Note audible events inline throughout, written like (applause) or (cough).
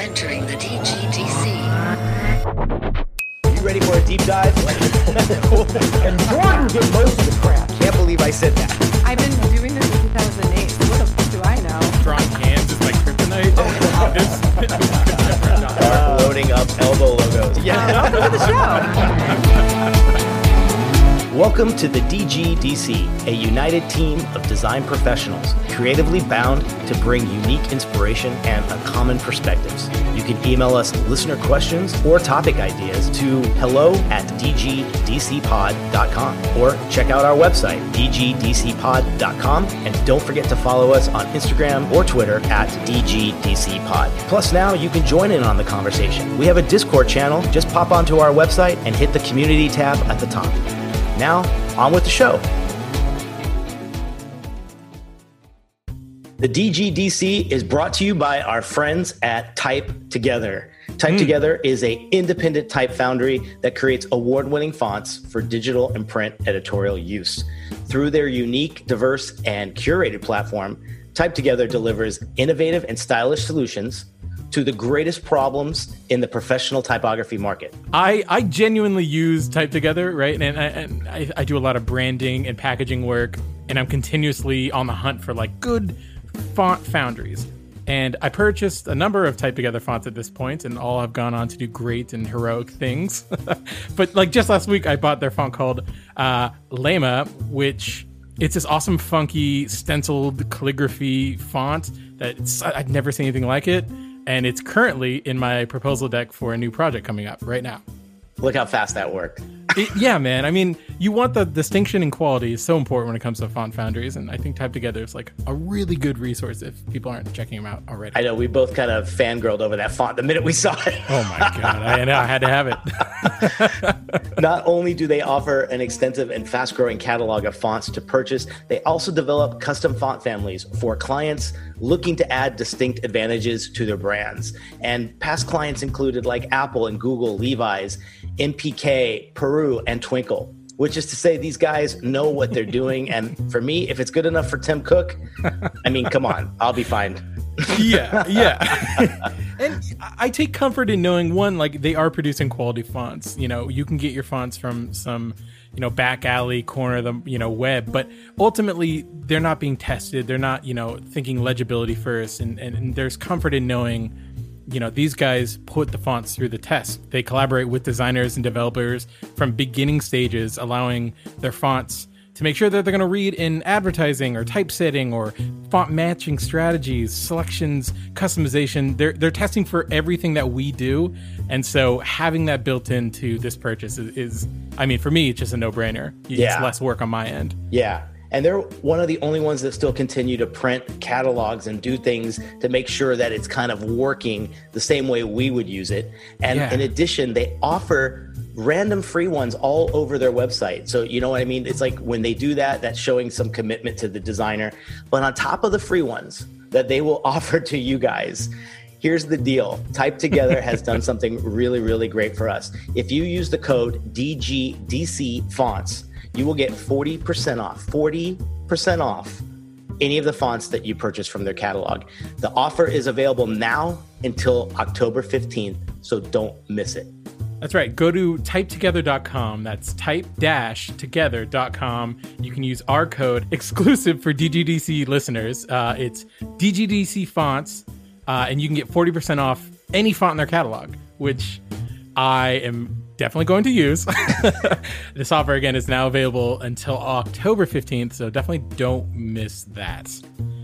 entering the DGDC. You ready for a deep dive? (laughs) And Jordan did most of the crap. Can't believe I said that. I've been doing this since 2008. So what the fuck do I know? drawing hands is like kryptonite. Uh, (laughs) loading up elbow logos. Yeah. Welcome to the show. (laughs) Welcome to the DGDC, a united team of design professionals creatively bound to bring unique inspiration and uncommon perspectives. You can email us listener questions or topic ideas to hello at dgdcpod.com or check out our website, dgdcpod.com. And don't forget to follow us on Instagram or Twitter at dgdcpod. Plus, now you can join in on the conversation. We have a Discord channel. Just pop onto our website and hit the community tab at the top. Now, on with the show. The DGDC is brought to you by our friends at Type Together. Type hmm. Together is a independent type foundry that creates award-winning fonts for digital and print editorial use. Through their unique, diverse, and curated platform, Type Together delivers innovative and stylish solutions to the greatest problems in the professional typography market. I, I genuinely use Type Together, right? And, I, and I, I do a lot of branding and packaging work, and I'm continuously on the hunt for like good font foundries. And I purchased a number of Type Together fonts at this point, and all have gone on to do great and heroic things. (laughs) but like just last week, I bought their font called uh, Lema, which it's this awesome, funky stenciled calligraphy font that I'd never seen anything like it. And it's currently in my proposal deck for a new project coming up right now. Look how fast that worked. It- yeah, man. I mean, you want the distinction in quality is so important when it comes to font foundries, and I think Type Together is like a really good resource if people aren't checking them out already. I know we both kind of fangirled over that font the minute we saw it. oh my god, I know I had to have it. (laughs) Not only do they offer an extensive and fast growing catalog of fonts to purchase, they also develop custom font families for clients looking to add distinct advantages to their brands. And past clients included like Apple and Google, Levi's, MPK, Peru, and Twinkle. Which is to say, these guys know what they're (laughs) doing. And for me, if it's good enough for Tim Cook, I mean, come on, I'll be fine. yeah, yeah. (laughs) and I take comfort in knowing one, like they are producing quality fonts. You know, you can get your fonts from some, you know, back alley corner of the you know web, but ultimately they're not being tested. They're not, you know, thinking legibility first, and and, and there's comfort in knowing. You know, these guys put the fonts through the test. They collaborate with designers and developers from beginning stages, allowing their fonts to make sure that they're going to read in advertising or typesetting or font matching strategies, selections, customization. They're they're testing for everything that we do, and so having that built into this purchase is, is I mean, for me, it's just a no brainer. It's Yeah. less work on my end. Yeah. And they're one of the only ones that still continue to print catalogs and do things to make sure that it's kind of working the same way we would use it. And Yeah. in addition, they offer random free ones all over their website. So, you know what I mean? It's like when they do that, that's showing some commitment to the designer. But on top of the free ones that they will (laughs) offer to you guys, Here's the deal. Type Together has (laughs) done something really, really great for us. If you use the code DGDC fonts, you will get 40% off, 40% off any of the fonts that you purchase from their catalog. The offer is available now until October 15th, so don't miss it. That's right. Go to typetogether.com. That's type-together.com. You can use our code exclusive for DGDC listeners. Uh, it's DGDC fonts, uh, and you can get 40% off any font in their catalog, which I am definitely going to use. (laughs) this offer, again, is now available until October 15th, so definitely don't miss that.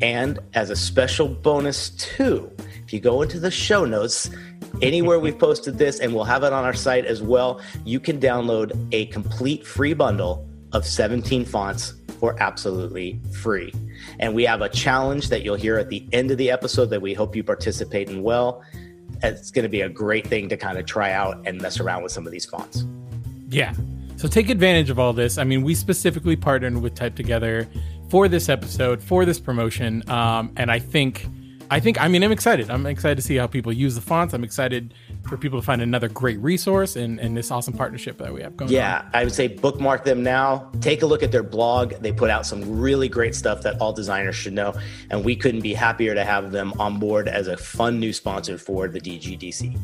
And as a special bonus, too, if you go into the show notes, anywhere we've posted this, and we'll have it on our site as well, you can download a complete free bundle of 17 fonts for absolutely free. And we have a challenge that you'll hear at the end of the episode that we hope you participate in well. It's going to be a great thing to kind of try out and mess around with some of these fonts. Yeah. So take advantage of all this. I mean, we specifically partnered with Type Together for this episode, for this promotion. Um, and I think I think I mean I'm excited. I'm excited to see how people use the fonts. I'm excited for people to find another great resource and, and this awesome partnership that we have going. Yeah, I would say bookmark them now. Take a look at their blog. They put out some really great stuff that all designers should know, and we couldn't be happier to have them on board as a fun new sponsor for the DGDC.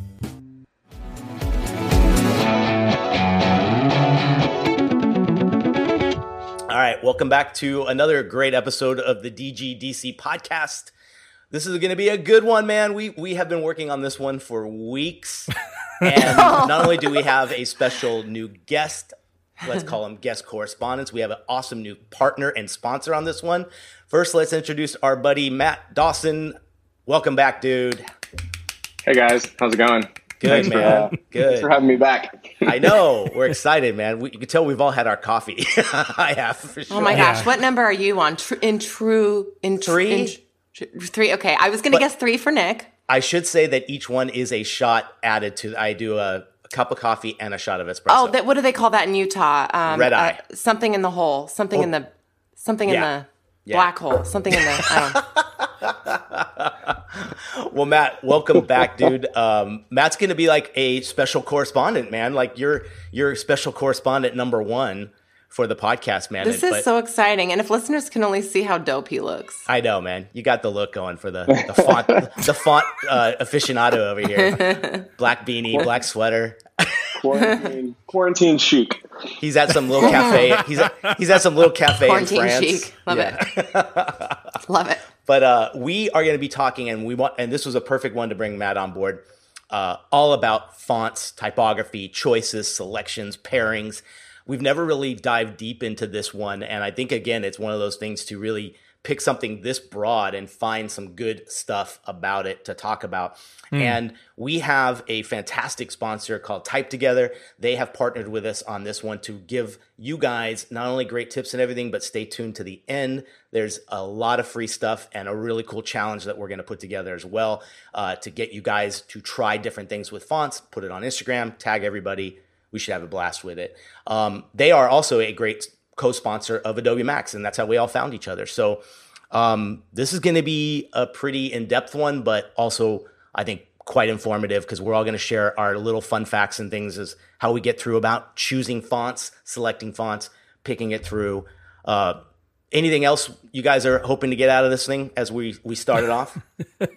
All right, welcome back to another great episode of the DGDC podcast. This is going to be a good one, man. We we have been working on this one for weeks, (laughs) and not only do we have a special new guest, let's call him guest correspondents. We have an awesome new partner and sponsor on this one. First, let's introduce our buddy Matt Dawson. Welcome back, dude. Hey guys, how's it going? Good Thanks for, man. uh, Good. Thanks for having me back. I know. We're excited, man. We, you can tell we've all had our coffee. (laughs) I have for sure. Oh my Yeah. gosh, what number are you on? Tr- in true, in tr- Three? in tr- three. Okay, I was gonna But- guess three for Nick. I should say that each one is a shot added to. I do a, a cup of coffee and a shot of espresso. Oh, that, what do they call that in Utah? Um, Red eye. Uh, something in the hole. Something in the. Something Yeah. in the Yeah. black hole. Something in the. I don't (laughs) Well, Matt, welcome back, dude. Um, Matt's going to be like a special correspondent, man. Like you're you're special correspondent number one for the podcast, man. This And- is but so exciting, and if listeners can only see how dope he looks. I know, man. You got the look going for the (laughs) the font the font uh, aficionado over here. (laughs) Black beanie, black sweater. Quarantine, quarantine chic. He's at some little cafe. He's at, he's at some little cafe Quarantine in France. chic. Love Yeah. it. Love it. (laughs) But uh, we are going to be talking, and we want, and this was a perfect one to bring Matt on board. Uh, all about fonts, typography, choices, selections, pairings. We've never really dived deep into this one, and I think again, it's one of those things to really pick something this broad and find some good stuff about it to talk about. And we have a fantastic sponsor called Type Together. They have partnered with us on this one to give you guys not only great tips and everything, but stay tuned to the end. There's a lot of free stuff and a really cool challenge that we're going to put together as well uh, to get you guys to try different things with fonts, put it on Instagram, tag everybody. We should have a blast with it. Um, they are also a great co-sponsor of Adobe Max, and that's how we all found each other. So um, this is going to be a pretty in-depth one, but also I think quite informative because we're all going to share our little fun facts and things as how we get through about choosing fonts, selecting fonts, picking it through. Uh, anything else you guys are hoping to get out of this thing as we we started off?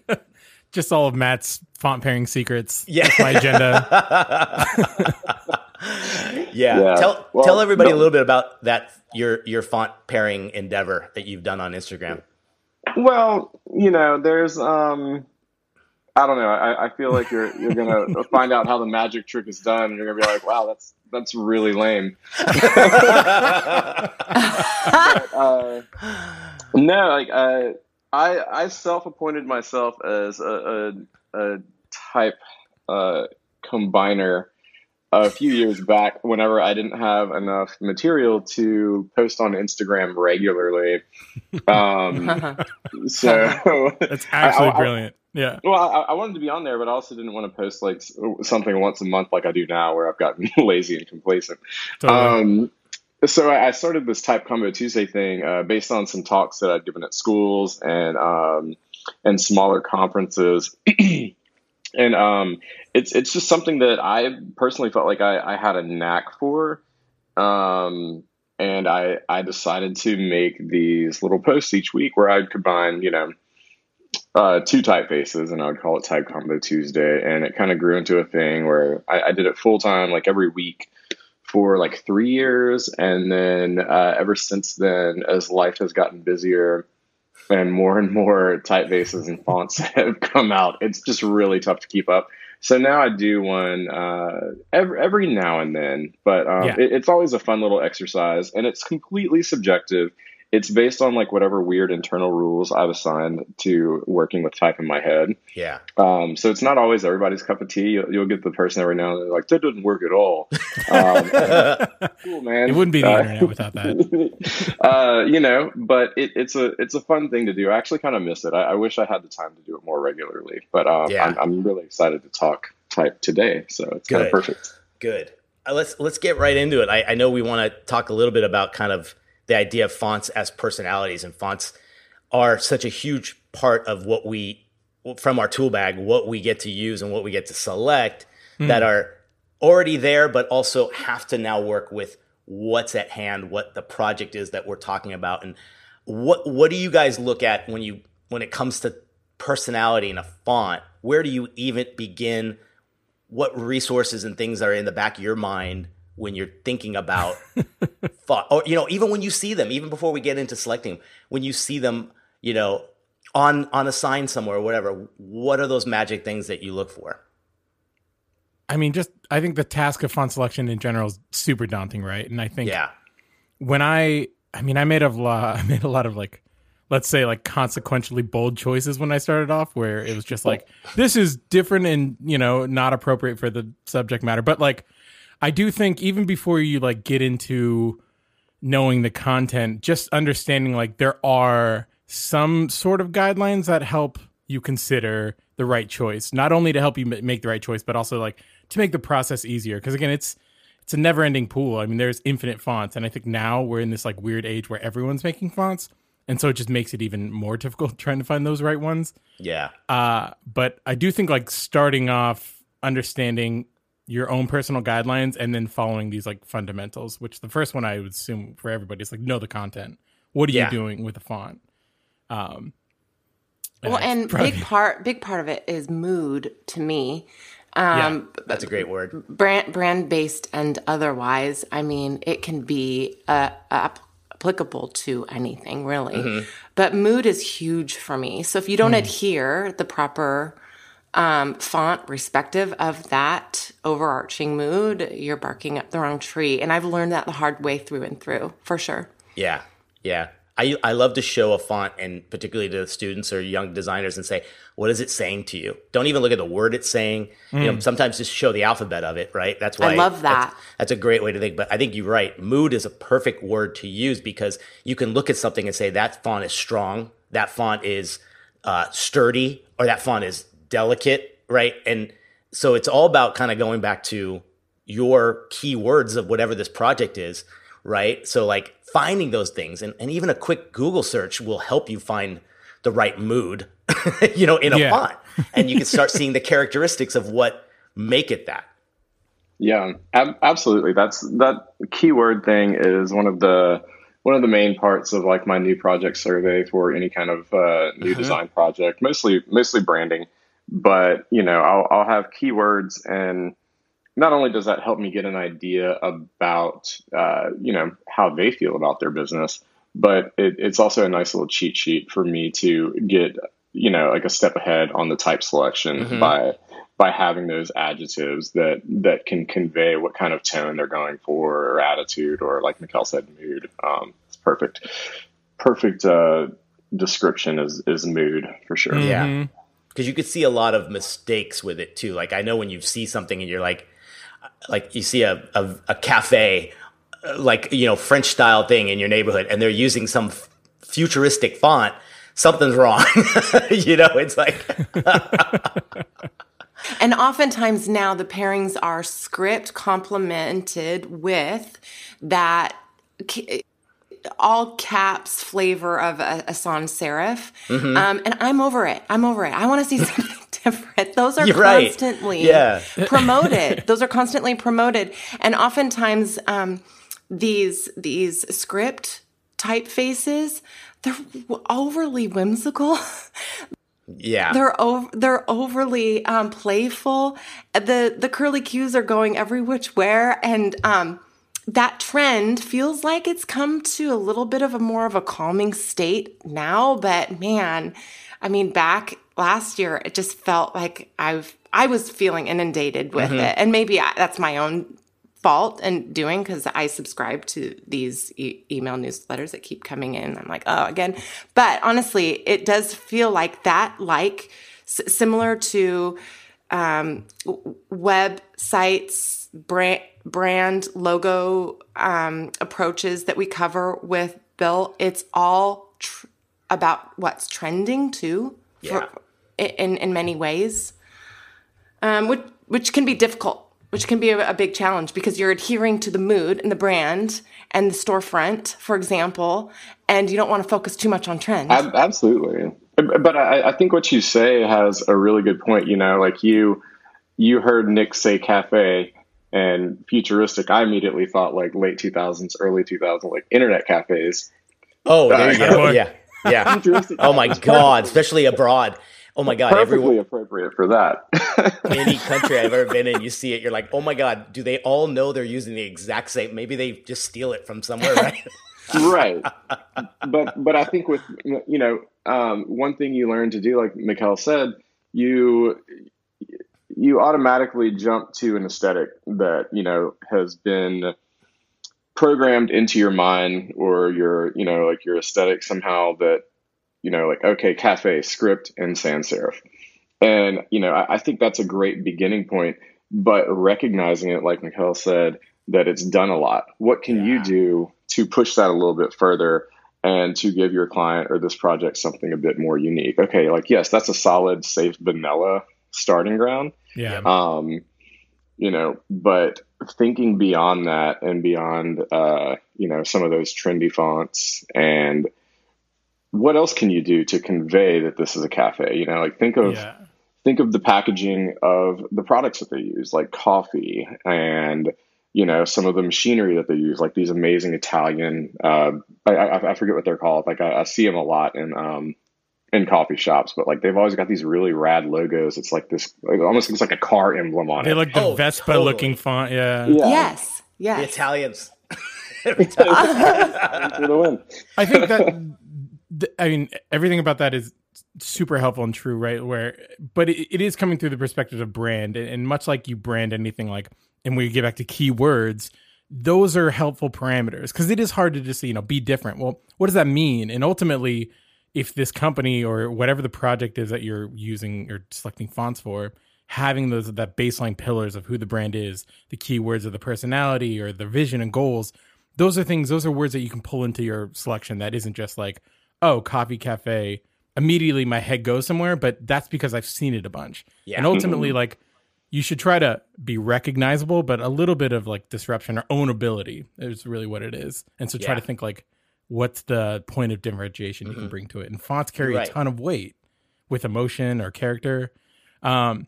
(laughs) Just all of Matt's font pairing secrets. Yeah. That's my agenda. (laughs) (laughs) Yeah. Yeah. Tell Well, tell everybody no- a little bit about that your your font pairing endeavor that you've done on Instagram. Well, you know, there's um, I don't know. I, I feel like you're you're gonna (laughs) find out how the magic trick is done, and you're gonna be like, wow, that's that's really lame. (laughs) uh, no, like uh, I I self-appointed myself as a, a, a type uh, combiner a few years back. Whenever I didn't have enough material to post on Instagram regularly, (laughs) um, (laughs) so That's actually I- I- brilliant. Yeah. well, I, I wanted to be on there, but I also didn't want to post like something once a month like I do now, where I've gotten (laughs) lazy and complacent. Totally. Um, so I I started this Type Combo Tuesday thing uh, based on some talks that I'd given at schools and um, and smaller conferences. (clears throat) and um, it's it's just something that I personally felt like I, I had a knack for. Um, and I I decided to make these little posts each week where I'd combine, you know, uh, two typefaces, and I would call it Type Combo Tuesday. And it kind of grew into a thing where I, I did it full time, like every week for like three years. And then uh, ever since then, as life has gotten busier and more and more typefaces and fonts (laughs) have come out, it's just really tough to keep up. So now I do one uh, every every now and then, but um, Yeah. it, it's always a fun little exercise, and it's completely subjective. It's based on like whatever weird internal rules I've assigned to working with type in my head. Yeah. Um, so it's not always everybody's cup of tea. You'll, you'll get the person every now and then like that doesn't work at all. Um, (laughs) cool, man. It wouldn't be the Uh, internet without that. (laughs) uh, you know, but it, it's a it's a fun thing to do. I actually kind of miss it. I, I wish I had the time to do it more regularly. But um, Yeah. I'm, I'm really excited to talk type today, so it's kind of perfect. Good. Uh, let's let's get right into it. I, I know we want to talk a little bit about kind of the idea of fonts as personalities, and fonts are such a huge part of what we from our tool bag what we get to use and what we get to select hmm. that are already there, but also have to now work with what's at hand, what the project is that we're talking about, and what what do you guys look at when you when it comes to personality in a font? Where do you even begin? What resources and things are in the back of your mind when you're thinking about (laughs) font, or you know, even when you see them, even before we get into selecting, when you see them, you know, on on a sign somewhere or whatever, what are those magic things that you look for? I mean, just I think the task of font selection in general is super daunting, right? And I think Yeah, when I, I mean, I made a lot, (laughs) I made a lot of like, let's say like consequentially bold choices when I started off, where it was just oh. like, this is different and you know not appropriate for the subject matter. But like, I do think even before you like get into knowing the content, just understanding like there are some sort of guidelines that help you consider the right choice, not only to help you make the right choice, but also like to make the process easier. Because again, it's it's a never ending pool. I mean, there's infinite fonts, and I think now we're in this like weird age where everyone's making fonts, and so it just makes it even more (laughs) difficult trying to find those right ones. yeah, Uh, but I do think like starting off understanding your own personal guidelines and then following these like fundamentals, which the first one I would assume for everybody is like know the content. What are Yeah. you doing with the font? Um, Well, and probably- big part big part of it is mood to me. yeah. Um, that's a great word. brand brand based and otherwise. I mean, it can be uh, app- applicable to anything really, but mood is huge for me. So if you don't adhere the proper um, font respective of that overarching mood, you're barking up the wrong tree. And I've learned that the hard way through and through for sure. Yeah, yeah. I I love to show a font, and particularly to students or young designers, and say, what is it saying to you? Don't even look at the word it's saying. You know, sometimes just show the alphabet of it. Right. That's why I love that's- that. That's, a great way to think. But I think you're right. Mood is a perfect word to use because you can look at something and say that font is strong, that font is uh, sturdy, or that font is delicate. Right. And so it's all about kind of going back to your key words of whatever this project is, right? So like finding those things and, and even a quick Google search will help you find the right mood, (laughs) you know, in a Yeah. font. And you can start seeing the characteristics of what make it that. Yeah, ab- absolutely. That's that keyword thing is one of the one of the main parts of like my new project survey for any kind of uh, new design project. Mostly mostly branding, but you know I'll I'll have keywords and not only does that help me get an idea about uh, you know how they feel about their business, but it, it's also a nice little cheat sheet for me to get you know like a step ahead on the type selection by by having those adjectives that that can convey what kind of tone they're going for or attitude or like Mikkel said mood. Um, it's perfect, perfect uh, description is is mood for sure. Yeah. Because you could see a lot of mistakes with it too. Like I know when you see something and you're like, like you see a, a, a cafe, uh, like, you know, French style thing in your neighborhood and they're using some f- futuristic font, something's wrong. (laughs) you know, it's like, (laughs) And oftentimes now the pairings are script complemented with that all caps flavor of a, a sans serif. Mm-hmm. Um, and I'm over it. I'm over it. I want to see (laughs) something different. Those are You're right. constantly Yeah. promoted. (laughs) Those are constantly promoted. And oftentimes um, these these script typefaces, they're w- overly whimsical. (laughs) yeah. They're over, they're overly um, playful. The the curly cues are going every which where, and um, that trend feels like it's come to a little bit of a more of a calming state now. But man, I mean, back last year, it just felt like I've I was feeling inundated with it, and maybe I, that's my own fault and doing because I subscribe to these e- email newsletters that keep coming in. I'm like, oh, again. But honestly, it does feel like that, like s- similar to um, w- websites, brand, brand logo um, approaches that we cover with Bill. It's all tr- about what's trending too, Yeah. in in many ways um, which which can be difficult, which can be a, a big challenge because you're adhering to the mood and the brand and the storefront, for example, and you don't want to focus too much on trends. Ab- absolutely, But I, I think what you say has a really good point. You know, like you you heard Nick say cafe and futuristic. I immediately thought like late 2000s, early 2000s, like internet cafes. Oh, there you go. (laughs) Yeah, yeah. Oh my. God, especially abroad. Oh my God, Perfectly everyone, appropriate for that. (laughs) any country I've ever been in, you see it, you're like, oh my God, do they all know they're using the exact same? Maybe they just steal it from somewhere, right? (laughs) right but but i think with you know um, one thing you learn to do like Mikkel said you you automatically jump to an aesthetic that you know has been programmed into your mind or your you know like your aesthetic somehow that you know like okay cafe script and sans serif. And you know I, I think that's a great beginning point but recognizing it like Mikkel said that it's done a lot. What can you do to push that a little bit further and to give your client or this project something a bit more unique? Okay like yes that's a solid safe vanilla starting ground Yeah. um, you know, but thinking beyond that and beyond, uh, you know, some of those trendy fonts and what else can you do to convey that this is a cafe? You know, like think of yeah. think of the packaging of the products that they use, like coffee and you know some of the machinery that they use, like these amazing Italian. Uh, I, I, I forget what they're called. Like I, I see them a lot in um, in coffee shops, but like they've always got these really rad logos. It's like this, it almost looks like a car emblem on They it. like the Oh, Vespa totally. looking font. Yeah. Yeah, Yes. the Yes. Italians. (laughs) (laughs) Every time. for the win. I think that I mean everything about that is super helpful and true, right? Where, but it, it is coming through the perspective of brand, and, and much like you brand anything, like, and when you get back to keywords, those are helpful parameters because it is hard to just you know be different. Well, what does that mean? And ultimately, if this company or whatever the project is that you're using or selecting fonts for having those that baseline pillars of who the brand is the keywords of the personality or the vision and goals those are things those are words that you can pull into your selection that isn't just like oh coffee cafe immediately my head goes somewhere but that's because i've seen it a bunch Yeah. and ultimately like you should try to be recognizable but a little bit of like disruption or ownability is really what it is and so try Yeah. to think like what's the point of differentiation you can bring to it and fonts carry Right. a ton of weight with emotion or character um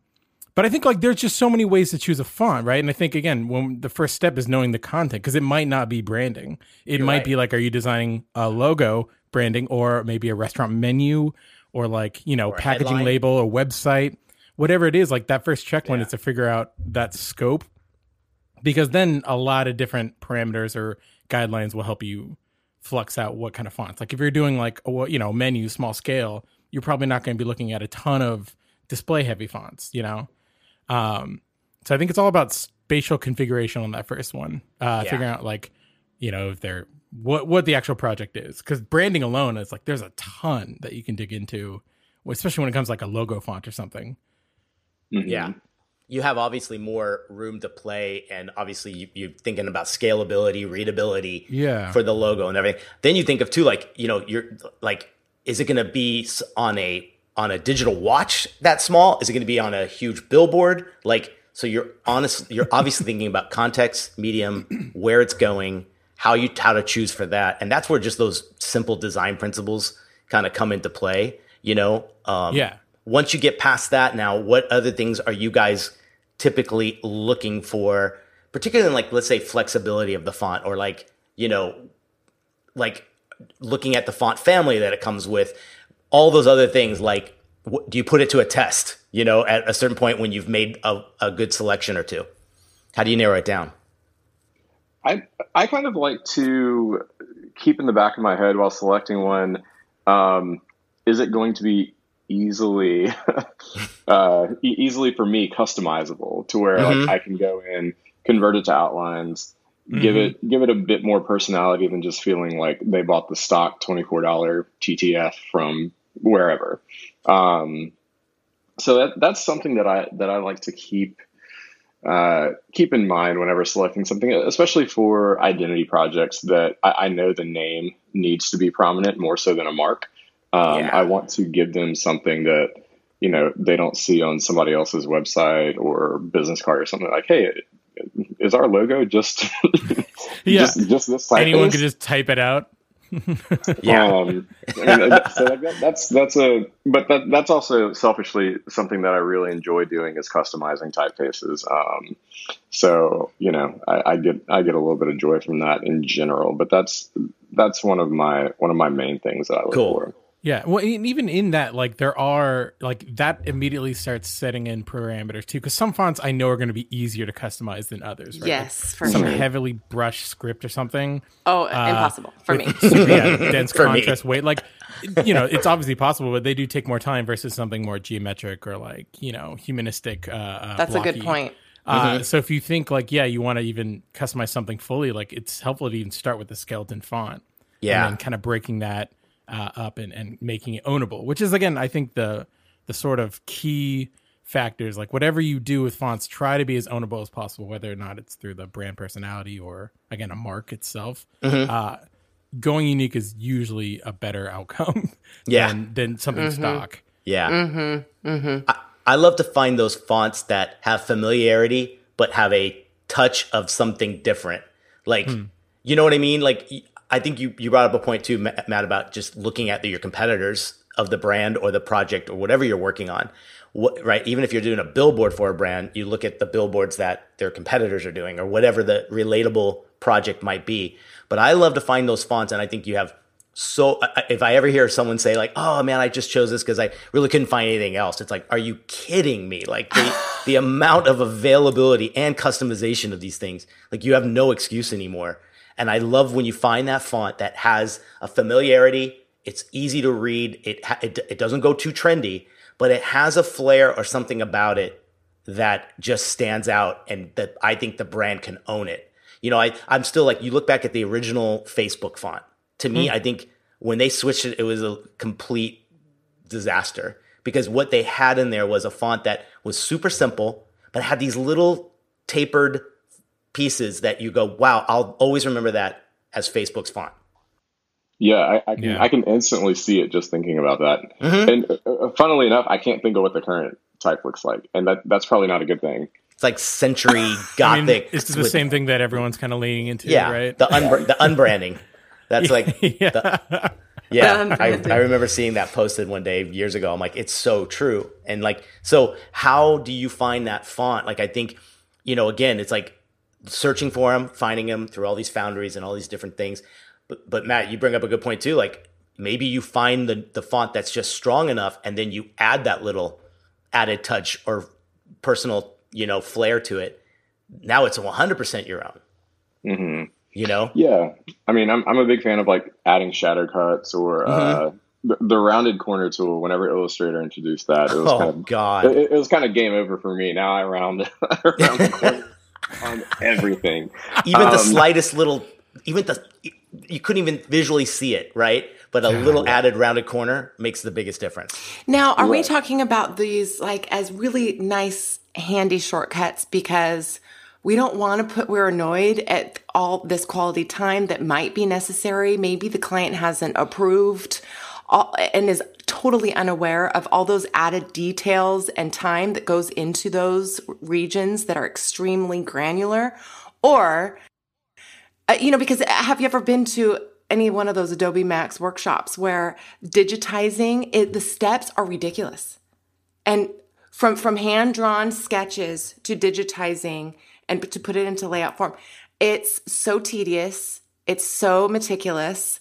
but I think like there's just so many ways to choose a font, right? And I think again, when the first step is knowing the content, because it might not be branding. It might right. be like, are you designing a logo branding, or maybe a restaurant menu, or like you know Or packaging headline. label or website, whatever it is. Like that first checkpoint Yeah. is to figure out that scope, because then a lot of different parameters or guidelines will help you flux out what kind of fonts. Like if you're doing like a you know menu small scale, you're probably not going to be looking at a ton of display heavy fonts, you know. Um, so I think it's all about spatial configuration on that first one. Uh, Yeah. figuring out like, you know, if they're what what the actual project is, because branding alone is like there's a ton that you can dig into, especially when it comes to like a logo font or something. Mhm. Yeah. You have obviously more room to play, and obviously you, you're thinking about scalability, readability Yeah. for the logo and everything. Then you think of too, like you know, you're like, is it going to be on a on a digital watch that small? Is it going to be on a huge billboard? Like, so you're honest, you're obviously thinking about context, medium, where it's going, how you how to choose for that, and that's where just those simple design principles kind of come into play. You know, um, Yeah. once you get past that now what other things are you guys typically looking for particularly in like let's say flexibility of the font or like you know like looking at the font family that it comes with all those other things like wh- do you put it to a test you know at a certain point when you've made a, a good selection or two how do you narrow it down I I kind of like to keep in the back of my head while selecting one. Um, is it going to be easily, (laughs) uh, easily for me customizable to where Mhm. like I can go in, convert it to outlines, give Mhm. it give it a bit more personality than just feeling like they bought the stock twenty four dollar TTF from wherever. Um, so that that's something that I that I like to keep uh, keep in mind whenever selecting something, especially for identity projects that I, I know the name needs to be prominent more so than a mark. Um, Yeah. I want to give them something that you know they don't see on somebody else's website or business card or something like, hey, is our logo just (laughs) Yeah. just, just this size? Anyone could just type it out. (laughs) Yeah. Um, I mean, so that, that's that's a but that that's also selfishly something that I really enjoy doing is customizing typefaces. Um, so you know, I, I get I get a little bit of joy from that in general, but that's that's one of my one of my main things that I look Cool. for. Yeah, well, and even in that, like there are like that immediately starts setting in parameters too, because some fonts I know are going to be easier to customize than others. Right? Yes, for some sure. heavily brushed script or something. Oh, impossible for me. (laughs) yeah, dense For me. contrast weight. Like, you know, it's obviously possible, but they do take more time versus something more geometric or like you know humanistic. Uh, uh, That's a good point. Uh, So if you think like, yeah, you want to even customize something fully, like it's helpful to even start with the skeleton font. Yeah. And then kind of breaking that uh, up and, and making it ownable, which is again, I think the the sort of key factors. Like whatever you do with fonts, try to be as ownable as possible, whether or not it's through the brand personality or again a mark itself. Mm-hmm. Uh, going unique is usually a better outcome (laughs) Yeah. than, than something stock. Yeah. Mm-hmm. Mm-hmm. I, I love to find those fonts that have familiarity but have a touch of something different. Like, you know what I mean? Like, y- I think you, you brought up a point too, Matt, about just looking at the, your competitors of the brand or the project or whatever you're working on. What, right? Even if you're doing a billboard for a brand, you look at the billboards that their competitors are doing or whatever the relatable project might be. But I love to find those fonts, and I think you have so if I ever hear someone say like, "Oh man, I just chose this because I really couldn't find anything else," it's like, "Are you kidding me?" Like the (laughs) the amount of availability and customization of these things, like you have no excuse anymore. And I love when you find that font that has a familiarity. It's easy to read. It it, it doesn't go too trendy, but it has a flair or something about it that just stands out and that I think the brand can own it. You know, I, I'm still like, you look back at the original Facebook font. To me, hmm. I think when they switched it, it was a complete disaster because what they had in there was a font that was super simple, but had these little tapered pieces that you go, wow, I'll always remember that as Facebook's font. Yeah, I, I can Yeah. I can instantly see it just thinking about that. Mm-hmm. And uh, uh, funnily enough, I can't think of what the current type looks like, and that that's probably not a good thing. It's like century (laughs) I gothic. mean, it's the with- same thing that everyone's kind of leaning into, Yeah, right? the unbr- the (laughs) unbranding. That's like (laughs) yeah. the- Yeah, I, I remember seeing that posted one day years ago. I'm like, it's so true. And like, so how do you find that font? Like, I think, you know, again, it's like searching for them, finding them through all these foundries and all these different things. But, but Matt, you bring up a good point too. Like, maybe you find the, the font that's just strong enough and then you add that little added touch or personal, you know, flair to it. Now it's 100% your own, hmm you know? Yeah, I mean, I'm I'm a big fan of like adding shadow cuts or Mm-hmm. uh, the, the rounded corner tool. Whenever Illustrator introduced that, it was Oh, kind of God. it, it was kind of game over for me. Now I round (laughs) the corner on everything. (laughs) even the Um, slightest little even the you couldn't even visually see it right? But a little added rounded corner makes the biggest difference. Now, are we talking about these like as really nice, handy shortcuts? Because we don't want to put, we're annoyed at all this quality time that might be necessary. Maybe the client hasn't approved all, and is totally unaware of all those added details and time that goes into those regions that are extremely granular. Or uh, you know, because have you ever been to any one of those Adobe Max workshops where digitizing it, the steps are ridiculous, and from from hand drawn sketches to digitizing and to put it into layout form, it's so tedious. It's so meticulous.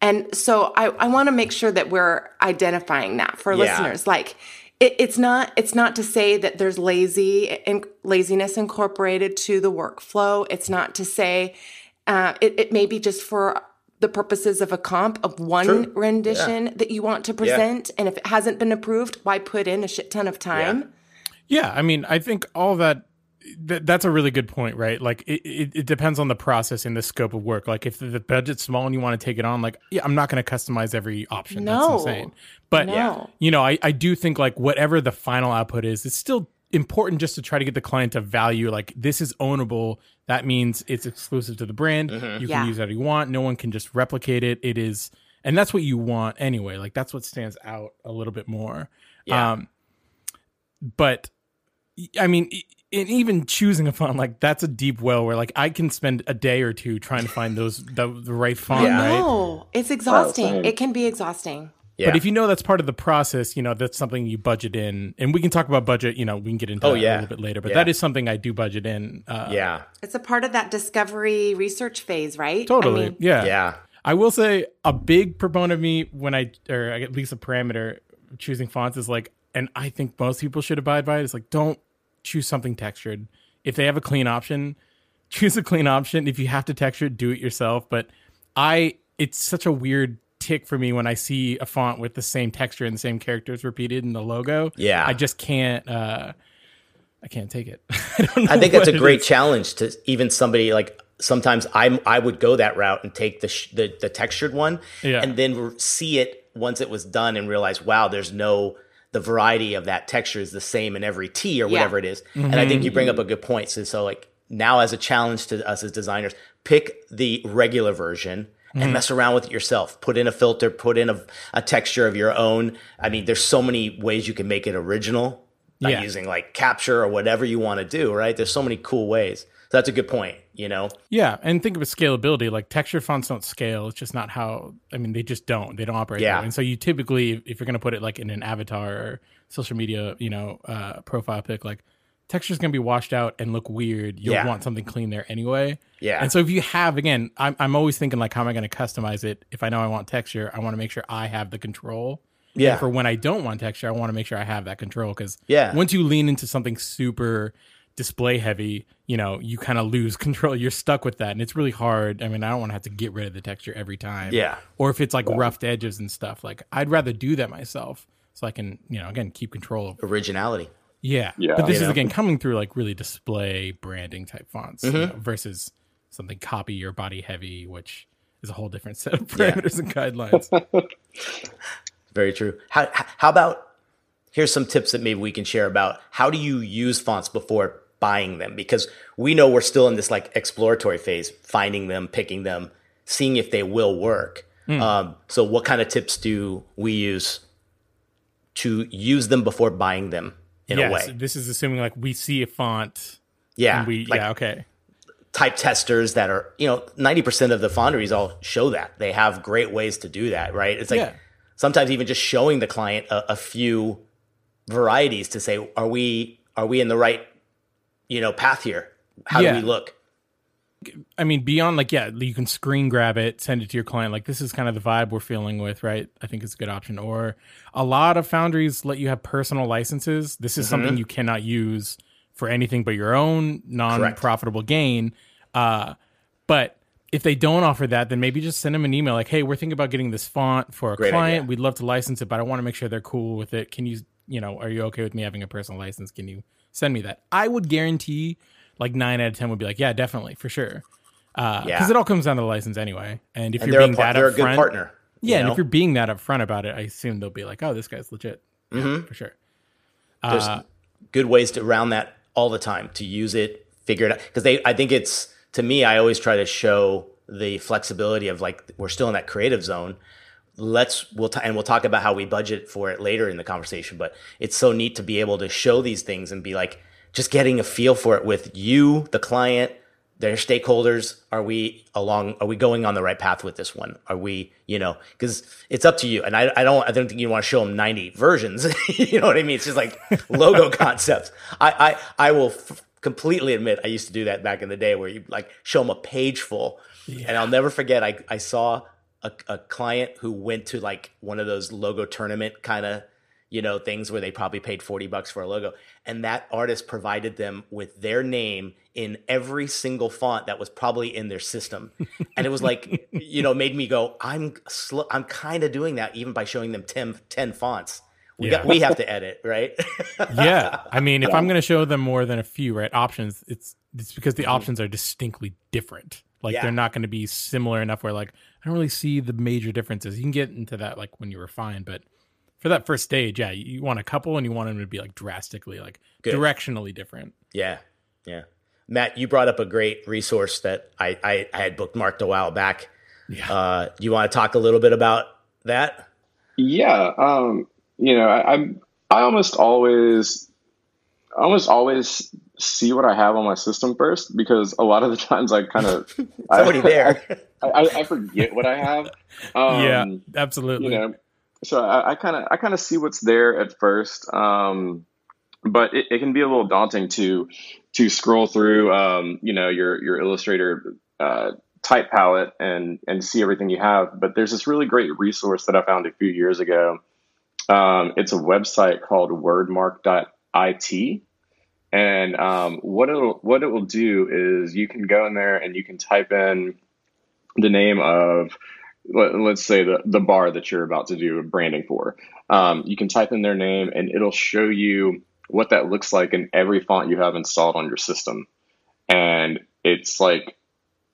And so I, I want to make sure that we're identifying that for Yeah. listeners. Like it, it's not it's not to say that there's lazy and laziness incorporated to the workflow. It's not to say uh, it, it may be just for the purposes of a comp of one True. rendition that you want to present. And if it hasn't been approved, why put in a shit ton of time? Yeah, I mean, I think all that, that that's a really good point, right? Like, it, it, it depends on the process and the scope of work. Like, if the budget's small and you want to take it on, like, yeah, I'm not going to customize every option. No. That's insane. But No. you know, I, I do think like whatever the final output is, it's still important just to try to get the client to value like this is ownable. That means it's exclusive to the brand. You can Yeah. use that you want. No one can just replicate it. It is, and that's what you want anyway. Like that's what stands out a little bit more. Yeah. Um, but I mean, and even choosing a font like that's a deep well where like I can spend a day or two trying to find those the, the right font, Yeah. right? No, it's exhausting. same. it can be exhausting. Yeah. But if you know that's part of the process, you know that's something you budget in, and we can talk about budget. You know, we can get into Oh, that yeah. a little bit later. But Yeah. that is something I do budget in. Uh, yeah. It's a part of that discovery research phase, right? totally. I mean, yeah, Yeah. I will say a big proponent of me when I, or at least a parameter choosing fonts is like, and I think most people should abide by it. Is like, don't choose something textured. If they have a clean option, (laughs) choose a clean option. If you have to texture it, do it yourself. But I, it's such a weird tick for me when I see a font with the same texture and the same characters repeated in the logo. Yeah. I just can't. uh I can't take it. (laughs) I, don't know I think that's a great is. challenge to even somebody like sometimes I I would go that route and take the sh- the, the textured one Yeah. and then see it once it was done and realize wow there's no the variety of that texture is the same in every tea or Yeah. whatever it is. And I think you bring up a good point. So so like now as a challenge to us as designers, pick the regular version and mm-hmm. mess around with it yourself. Put in a filter, put in a, a texture of your own. I mean, there's so many ways you can make it original by Yeah. using like capture or whatever you want to do, right? There's so many cool ways. So that's a good point, you know? Yeah, and think of a scalability. Like texture fonts don't scale. It's just not how. I mean, they just don't. They don't operate. Yeah. And so you typically, if you're going to put it like in an avatar or social media, you know, uh, profile pic, like texture's going to be washed out and look weird. You'll Yeah. want something clean there anyway. Yeah. And so if you have, again, I'm I'm always thinking like, how am I going to customize it? If I know I want texture, I want to make sure I have the control. Yeah. And for when I don't want texture, I want to make sure I have that control because Yeah. once you lean into something super display heavy, you know, you kind of lose (laughs) control. You're stuck with that, and it's really hard. I mean, I don't want to have to get rid of the texture every time. Yeah. Or if it's like roughed edges and stuff, like I'd rather do that myself so I can, you know, again keep control of. Originality. Yeah. Yeah. But this You is know? again coming through like really display branding type fonts Mm-hmm. know, versus something copy or body heavy, which is a whole different set of (laughs) Yeah. parameters and guidelines. (laughs) Very true. How, how how about here's some tips that maybe we can share about how do you use fonts before buying them? Because we know we're still in this like exploratory phase, finding them, picking them, seeing if they will work. Hmm. Um, so what kind of tips do we use to use them before buying them in a way? This is assuming like we see a font Yeah. and we, like yeah, okay. type testers that are, you know, 90% of the foundries all show that. They have great ways to do that, right? It's like Yeah. sometimes even just showing the client a, a few varieties to say, are we are we in the right, you know, path here? How Yeah. do we look? I mean, beyond like, yeah, you can screen grab it, send it to your client. Like, this is kind of the vibe we're feeling with, right? I think it's a good option. Or a lot of foundries let you have personal licenses. This is something Mm-hmm. you cannot use for anything but your own non profitable gain. Uh, but if they don't offer that, then maybe just send them an email like, hey, we're thinking about getting this font for a Great client. idea. We'd love to license it, but I want to make sure they're cool with it. Can you, you know, are you okay with me having a personal license? Can you send me that? I would guarantee like nine out of 10 would be like, yeah, definitely, for sure because Yeah. it all comes down to the license anyway. And if And you're a, being par- that they're a good upfront, partner. yeah, and if you're being that upfront about it, I assume they'll be like, "Oh, this guy's legit." Yeah, for sure. there's Uh, good ways to round that all the time to use it, figure it out. Because they, I think it's to me, I always try to show the flexibility of like we're still in that creative zone. Let's we'll t- and we'll talk about how we budget for it later in the conversation. But it's so neat to be able to show these things and be like just getting a feel for it with you, the client, their stakeholders. Are we along? Are we going on the right path with this one? Are we, you know, because it's up to you. And I, I don't, I don't think you want to show them 90 versions. (laughs) you know what I mean? It's just like (laughs) logo concepts. I, I, I will f- completely admit I used to do that back in the day where you like show them a page full. And I'll never forget, I, I saw a, a client who went to like one of those logo tournament kind of you know things where they probably paid 40 bucks for a logo. And that artist provided them with their name in every single font that was probably in their system. And it was like (laughs) you know made me go i'm sl- i'm kind of doing that even by showing them 10, 10 fonts. We got we have to edit right? (laughs) Yeah, I mean, if I'm going to show them more than a few right options, it's it's because the mm-hmm. options are distinctly different. Like Yeah. they're not going to be similar enough where like I don't really see the major differences. You can get into that like when you refine, but for that first stage, yeah, you, you want a couple and you want them to be like drastically like Good. directionally different. Yeah, yeah. Matt, you brought up a great resource that I, I, I had bookmarked a while back. Yeah. Uh, you want to talk a little bit about that? Yeah, um, you know, I, I'm I almost always almost always see what I have on my system first because a lot of the (laughs) times I kind of It's already there. I, I, forget what I have. (laughs) Um, yeah, absolutely. you know so i kind of i kind of see what's there at first um but it, it can be a little daunting to to scroll through um you know your your illustrator uh type palette and and see everything you have but there's this really great resource that i found a few years ago um it's a website called wordmark.it and um, what it'll what it will do is you can go in there and you can type in the name of let, us say the, the bar that you're about to do branding for. Um, you can type in their name and it'll show you what that looks like in every font you have installed on your system. And it's like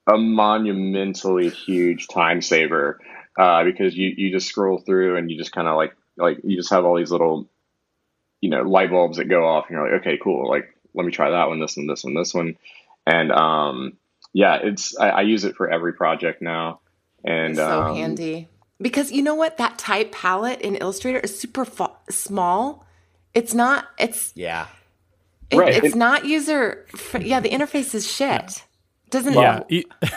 a monumentally huge time saver uh, because you, you just scroll through and you just kind of like, like you just have all these little, you know, light bulbs that go off and you're like, okay, cool. Like, let me try that one, this one, this one, this one. And um, yeah, it's, I, I use it for every project now. And so um, handy. Because you know what? That type palette in illustrator is super fa- small. It's not it's yeah. it- Right. it's It- not user fr- yeah the interface is shit. Doesn't yeah, it (laughs)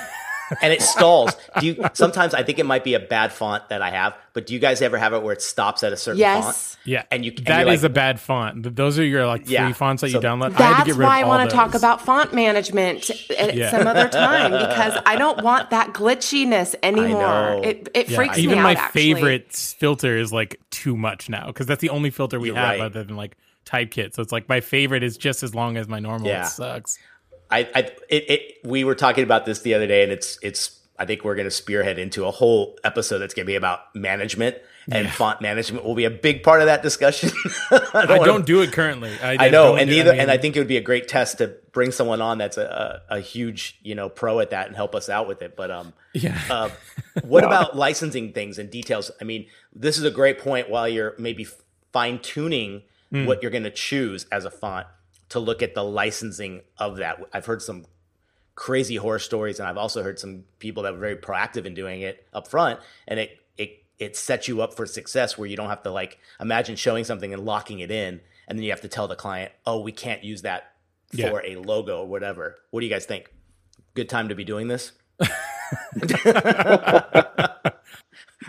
and it stalls. Do you sometimes I think it might be a bad font that I have, but do you guys ever have it where it stops at a certain font? yes yeah. And you- and that you're is like- a bad font. Those are your like free Yeah, fonts that so you download. I had to that's get rid why of I want to talk about font management at Yeah. some other (laughs) time because I don't want that glitchiness anymore. It it Yeah, freaks even me out. Even my out. actually. favorite filter is like too much now because that's the only filter we You're have right. other than like typekit. So it's like my favorite is just as long as my normal. Yeah. It sucks. I, I it, it we were talking about this the other day, and it's it's I think we're going to spearhead into a whole episode that's going to be about management and font management will be a big part of that discussion. (laughs) I I wanna- don't do it currently. I, I know, don't and do- neither, mean, and I think it would be a great test to bring someone on that's a, a, a huge, you know, pro at that and help us out with it. But um, yeah. uh, (laughs) what about licensing things and details? I mean, this is a great point while you're maybe fine tuning Hmm. what you're going to choose as a font to look at the licensing of that. I've heard some crazy horror stories, and I've also heard some people that were very proactive in doing it up front, and it it it sets you up for success where you don't have to like imagine showing something and locking it in, and then you have to tell the client, "Oh, we can't use that Yeah. for a logo or whatever." What do you guys think? Good time to be doing this? (laughs) (laughs)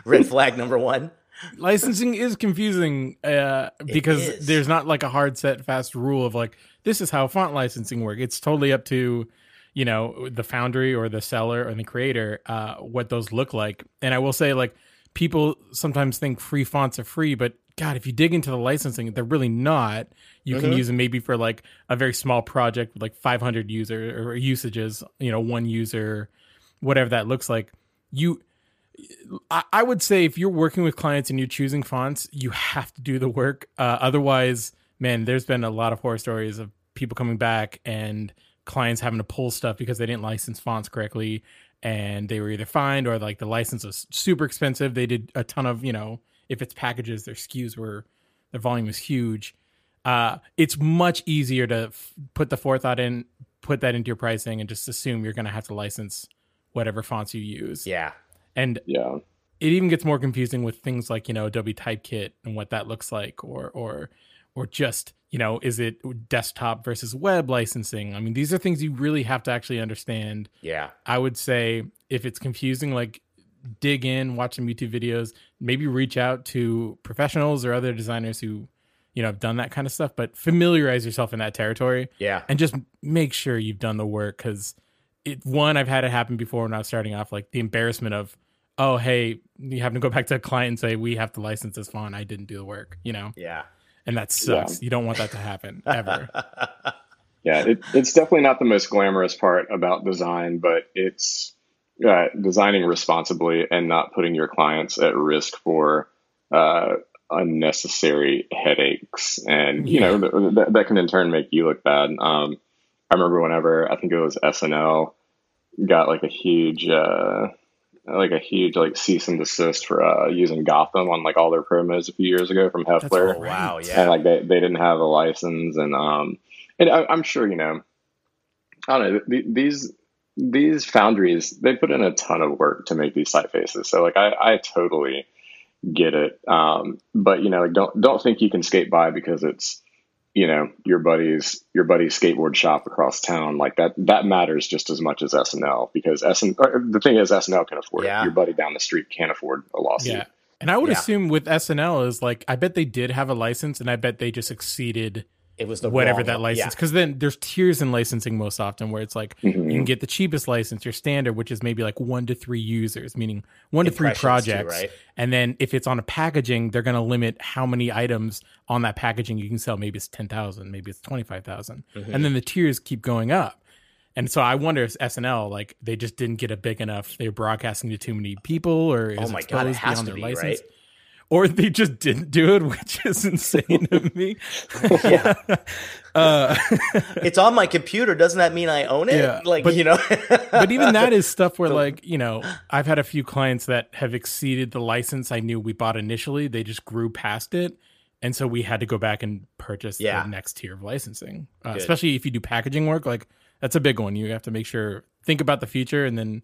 Red flag number one. Licensing is confusing uh, because is. there's not like a hard set fast rule of like this is how font licensing work it's totally up to you know the foundry or the seller or the creator uh, what those look like. And i will say like people sometimes think free fonts are free but god if you dig into the licensing they're really not. You can use them maybe for like a very small project with like 500 user or usages you know one user whatever that looks like. You I, would say if you're working with clients and you're choosing fonts, you have to do the work. Uh, otherwise, man, there's been a lot of horror stories of people coming back and clients having to pull stuff because they didn't license fonts correctly and they were either fined or like the license was super expensive. They did a ton of, you know, if it's packages, their SKUs were, their volume was huge. Uh, it's much easier to f- put the forethought in, put that into your pricing and just assume you're going to have to license whatever fonts you use. Yeah. And Yeah. it even gets more confusing with things like you know Adobe Typekit and what that looks like, or or or just you know is it desktop versus web licensing? I mean, these are things you really have to actually understand. Yeah. I would say if it's confusing, like dig in, watch some YouTube videos, maybe reach out to professionals or other designers who you know have done that kind of stuff, but familiarize yourself in that territory Yeah. and just make sure you've done the work because it one i've had it happen before when i was starting off like the embarrassment of oh hey you have to go back to a client and say we have to license this font i didn't do the work you know? Yeah. and that sucks. You don't want that to happen (laughs) ever. Yeah, it, it's definitely not the most glamorous part about design, but it's uh, designing responsibly and not putting your clients at risk for uh, unnecessary headaches, and you know th- th- that can in turn make you look bad. Um, I remember whenever I think it was SNL got like a huge, uh, like a huge like cease and desist for uh, using Gotham on like all their promos a few years ago from Hoefler. Oh, wow. and like they, they didn't have a license and um and I, i'm sure you know i don't know th- these these foundries they put in a ton of work to make these typefaces. So like i i totally get it. Um but you know like don't don't think you can skate by because it's you know your buddy's your buddy's skateboard shop across town like that that matters just as much as SNL because SN or uh, the thing is SNL can afford Yeah. it. Your buddy down the street can't afford a lawsuit. Yeah. And I would Yeah. assume with SNL is like I bet they did have a license and I bet they just exceeded It was the whatever that license Yeah. because then there's tiers in licensing most often where it's like you Mm-hmm. can get the cheapest license your standard which is maybe like one to three users meaning one to three Impressions too, projects right? and then if it's on a packaging they're going to limit how many items on that packaging you can sell maybe it's 10,000 maybe it's 25,000 Mm-hmm. and then the tiers keep going up and so I wonder if SNL like they just didn't get it big enough they're broadcasting to too many people or is Oh my God, it has beyond to their be, license right? Or they just didn't do it, (laughs) which is insane to me. (laughs) Yeah. (laughs) Uh, it's on my computer. Doesn't that mean I own it? Yeah, like but- you know. but even that is stuff where, like, you know, I've had a few clients that have exceeded the license I knew we bought initially. They just grew past it. And so we had to go back and purchase Yeah. the next tier of licensing, uh, especially if you do packaging work. Like, that's a big one. You have to make sure, think about the future and then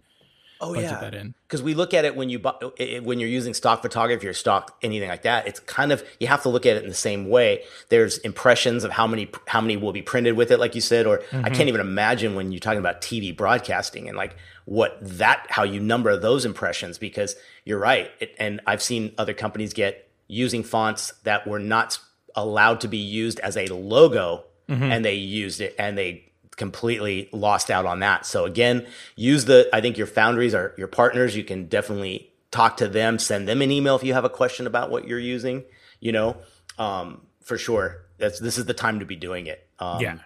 oh budget that in. because we look at it when you bu- i- i- when you're using stock photography or stock anything like that it's kind of you have to look at it in the same way. There's impressions of how many how many will be printed with it like you said or i mm-hmm. can't even imagine when you're talking about tv broadcasting and like what that how you number those impressions because you're right. It, and i've seen other companies get using fonts that were not allowed to be used as a logo mm-hmm. and they used it and they completely lost out on that. So again, use the I think your foundries are your partners. You can definitely talk to them, send them an email if you have a question about what you're using, you know. Um, for sure. That's this is the time to be doing it. Um, yeah.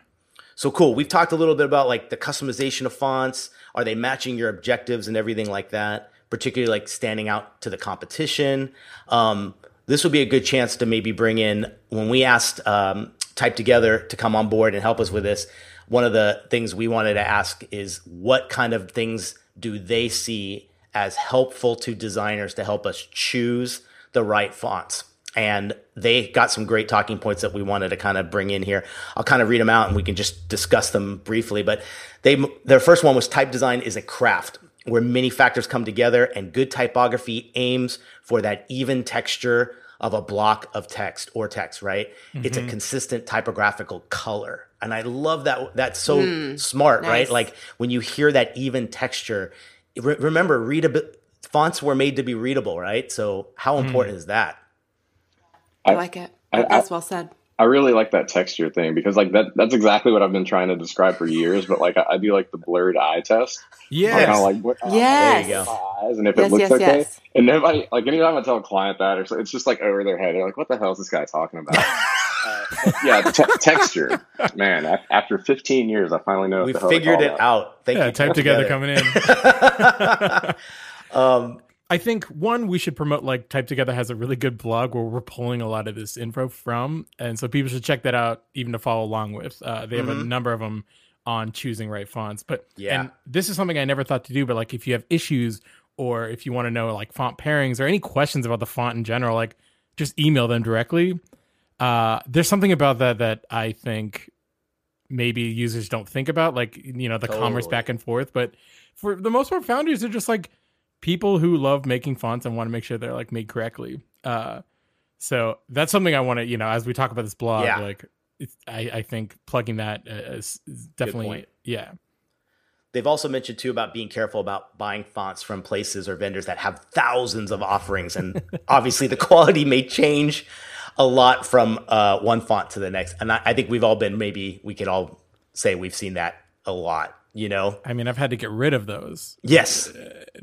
so cool. We've talked a little bit about like the customization of fonts. Are they matching your objectives and everything like that? Particularly like standing out to the competition. Um, this would be a good chance to maybe bring in when we asked um, Type Together to come on board and help us with this. One of the things we wanted to ask is what kind of things do they see as helpful to designers to help us choose the right fonts? and they got some great talking points that we wanted to kind of bring in here. I'll kind of read them out and we can just discuss them briefly. But they, their first one was type design is a craft where many factors come together, and good typography aims for that even texture of a block of text or text. Right? It's a mm-hmm. consistent typographical color, and I love that. That's so hmm. smart, right? Like when you hear that even texture. Re- remember, readable fonts were made to be readable, right? So how hmm. important is that? I like it. I- That's well said. I really like that texture thing because like that that's exactly what I've been trying to describe for years. But like I, I do like the blurred eye test. Yes. Like, kinda what, oh, Yes. There you go. eyes and if Yes, it looks yes, okay. yes. And nobody like anytime I tell a client that or so, it's just like over their head. They're like, "What the hell is this guy talking about?" (laughs) uh, (laughs) yeah, te- texture, man. After 15 years, I finally know. We the figured it that. out. Thank yeah, you. type together coming in. (laughs) (laughs) Um, I think one we should promote like Type Together has a really good blog where we're pulling a lot of this info from, and so people should check that out even to follow along with. Uh, they have a number of them on choosing right fonts, but Yeah. and this is something I never thought to do, but like if you have issues or if you want to know like font pairings or any questions about the font in general, like just email them directly. Uh, there's something about that that I think maybe users don't think about, like you know the commerce back and forth. But for the most part, founders are just like people who love making fonts and want to make sure they're like made correctly. Uh, so that's something I want to, you know, as we talk about this blog, Yeah. like it's, I, I think plugging that uh, is, is definitely, yeah, They've also mentioned too about being careful about buying fonts from places or vendors that have thousands of offerings, and (laughs) obviously the quality may change a lot from uh, one font to the next. And I, I think we've all been maybe we could all say we've seen that a lot. You know? I mean, I've had to get rid of those. Yes.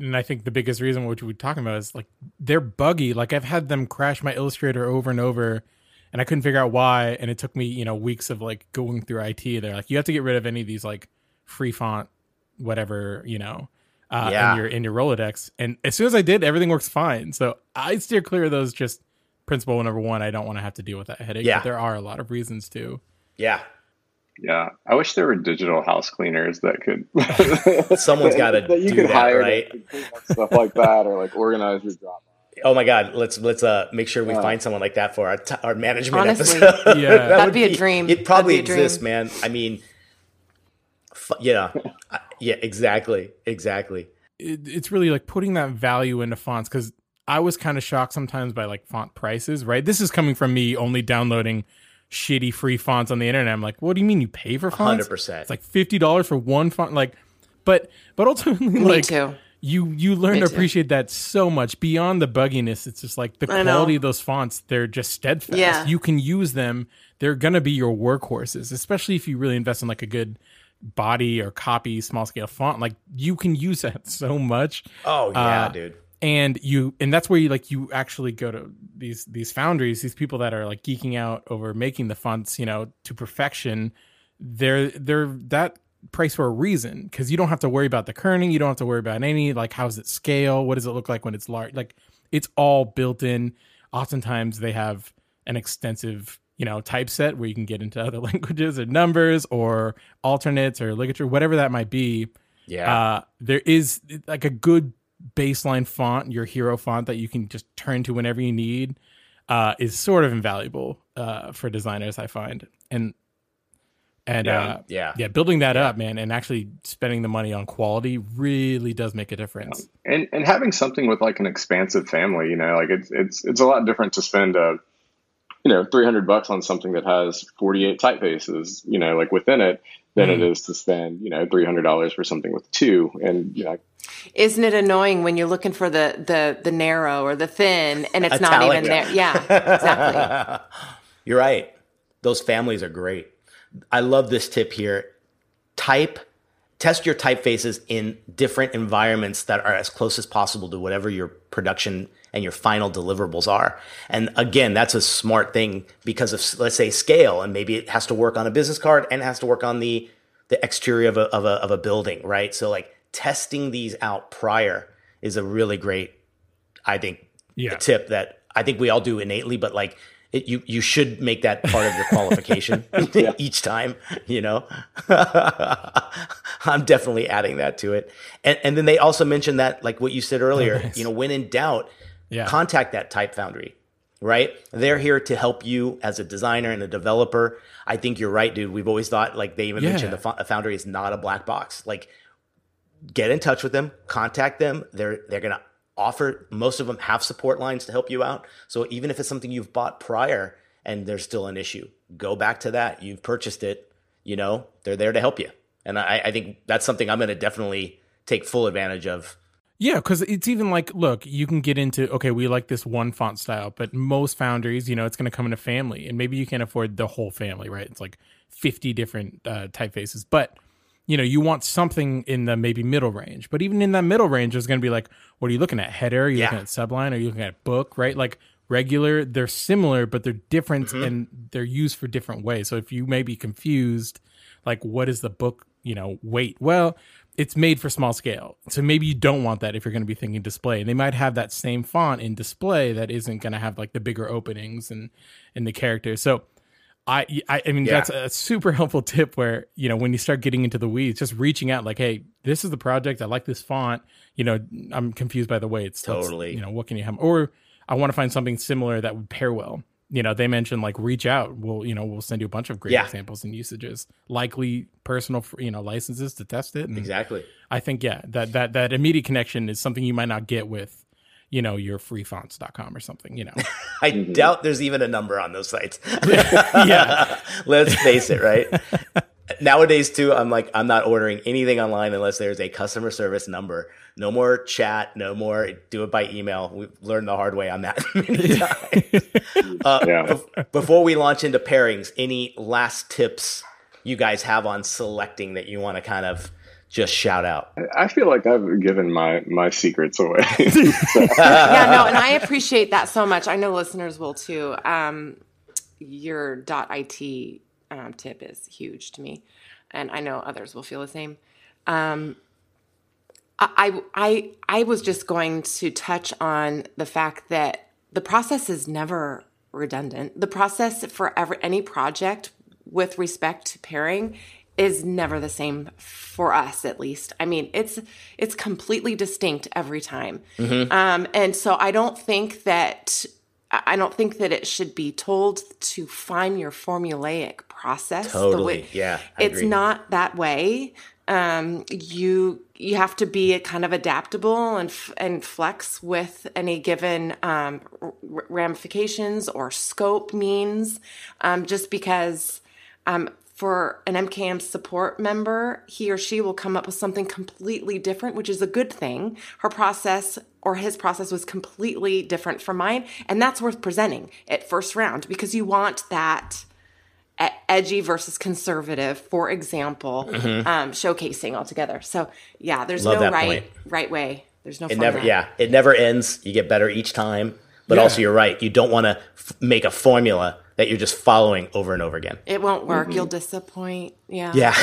And I think the biggest reason which we're talking about is like they're buggy. Like I've had them crash my Illustrator over and over and I couldn't figure out why. And it took me, you know, weeks of like going through IT. They're like, you have to get rid of any of these like free font, whatever, you know, uh, Yeah. in your in your Rolodex. And as soon as I did, everything works fine. So I steer clear of those just principle number one. I don't want to have to deal with that headache. Yeah. But there are a lot of reasons to. Yeah. Yeah, I wish there were digital house cleaners that could. (laughs) Someone's gotta that you do could that, hire to right? stuff like that, or like organize your drop. Oh my God, let's let's uh make sure we Yeah. find someone like that for our t- our management Honestly. episode. Yeah. (laughs) That That'd would be a dream. It probably That'd be a dream. exists, man. I mean, f- yeah, yeah, exactly, exactly. it, it's really like putting that value into fonts because I was kind of shocked sometimes by like font prices, right? This is coming from me only downloading shitty free fonts on the internet. I'm like, what do you mean you pay for fonts? 100%. It's like fifty dollars for one font. Like, but but ultimately, like too. you you learn Me to too. appreciate that so much beyond the bugginess. It's just like the I know. quality of those fonts. They're just steadfast. Yeah. You can use them. They're gonna be your workhorses, especially if you really invest in like a good body or copy small scale font. Like you can use that (laughs) so much Oh yeah, Uh, dude. And you and that's where you like you actually go to these these foundries these people that are like geeking out over making the fonts you know to perfection. They're they're that price for a reason because you don't have to worry about the kerning you don't have to worry about any like how does it scale what does it look like when it's large like it's all built in. Oftentimes they have an extensive you know typeset where you can get into (laughs) other languages or numbers or alternates or ligature whatever that might be. Yeah. uh, there is like a good baseline font, your hero font that you can just turn to whenever you need, uh, is sort of invaluable uh, for designers. I find, and and Yeah. uh, yeah. yeah, building that up, man, and actually spending the money on quality really does make a difference. and and having something with like an expansive family, you know, like it's it's it's a lot different to spend a you know 300 bucks on something that has 48 typefaces, you know, like within it than it mm. is to spend you know 300 dollars for something with two and you know Isn't it annoying when you're looking for the the the narrow or the thin and it's not even there? Yeah, exactly. (laughs) You're right. Those families are great. I love this tip here. Type, test your typefaces in different environments that are as close as possible to whatever your production and your final deliverables are. And again, that's a smart thing because of, let's say, scale, and maybe it has to work on a business card and has to work on the the exterior of a, of a, of a building, right? So like testing these out prior is a really great, I think, Yeah. tip that I think we all do innately, but like it, you you should make that part of your qualification (laughs) (laughs) each time. You know, (laughs) I'm definitely adding that to it. And and then they also mentioned that like what you said earlier. nice. You know, when in doubt, Yeah. contact that type foundry. Right? They're here to help you as a designer and a developer. I think you're right, dude. We've always thought like they even Yeah. mentioned the fo- foundry is not a black box. Like get in touch with them, contact them. They're they're gonna offer most of them have support lines to help you out. So even if it's something you've bought prior and there's still an issue, go back to that. You've purchased it, you know, they're there to help you. And I, I think that's something I'm gonna definitely take full advantage of. Yeah, because it's even like, look, you can get into okay, we like this one font style, but most foundries, you know, it's going to come in a family, and maybe you can't afford the whole family, right? It's like fifty different uh, typefaces, but you know, you want something in the maybe middle range. But even in that middle range, there's going to be like, what are you looking at? Header? Are you Yeah. looking at subline? Are you looking at book? Right? Like regular, they're similar, but they're different, and they're used for different ways. So if you may be confused, like what is the book, you know, weight? Well, it's made for small scale. So maybe you don't want that if you're going to be thinking display. And they might have that same font in display that isn't going to have like the bigger openings and and the characters. So I I, I mean Yeah. that's a super helpful tip where, you know, when you start getting into the weeds, just reaching out like, "Hey, this is the project. I like this font. You know, I'm confused by the way Let's- Totally. You know, what can you have or I want to find something similar that would pair well. You know, they mentioned like reach out. We'll, you know, we'll send you a bunch of great Yeah. examples and usages, likely personal, you know, licenses to test it. And Exactly. I think yeah, that that that immediate connection is something you might not get with, you know, your freefonts.com or something, you know. (laughs) I mm-hmm. doubt there's even a number on those sites. (laughs) yeah. (laughs) Let's face it, right? Nowadays, too, I'm like, I'm not ordering anything online unless there's a customer service number. No more chat, no more do it by email. We've learned the hard way on that (laughs) many times. Uh, (laughs) Yeah. bef- before we launch into pairings, any last tips you guys have on selecting that you want to kind of just shout out? I feel like I've given my my secrets away. (laughs) yeah, no, and I appreciate that so much. I know listeners will too. Um, your .it um, tip is huge to me, and I know others will feel the same. Um, I, I I was just going to touch on the fact that the process is never redundant. The process for every any project with respect to pairing is never the same for us at least. I mean, it's it's completely distinct every time. Um, and so I don't think that I don't think that it should be told to find your formulaic process. the Totally. way- Yeah, I it's agree. not that way. Um, you you have to be kind of adaptable and f- and flex with any given um, r- ramifications or scope means. Um, just because um, for an MKM support member, he or she will come up with something completely different, which is a good thing. Her process or his process was completely different from mine, and that's worth presenting at first round because you want that edgy versus conservative, for example, um, showcasing altogether. So yeah, there's Mm-hmm. Love no right point. right way. There's no It never, formula. yeah, it never ends. You get better each time. But Yeah. also, you're right. You don't want to f- make a formula that you're just following over and over again. It won't work. You'll disappoint. Yeah. Yeah.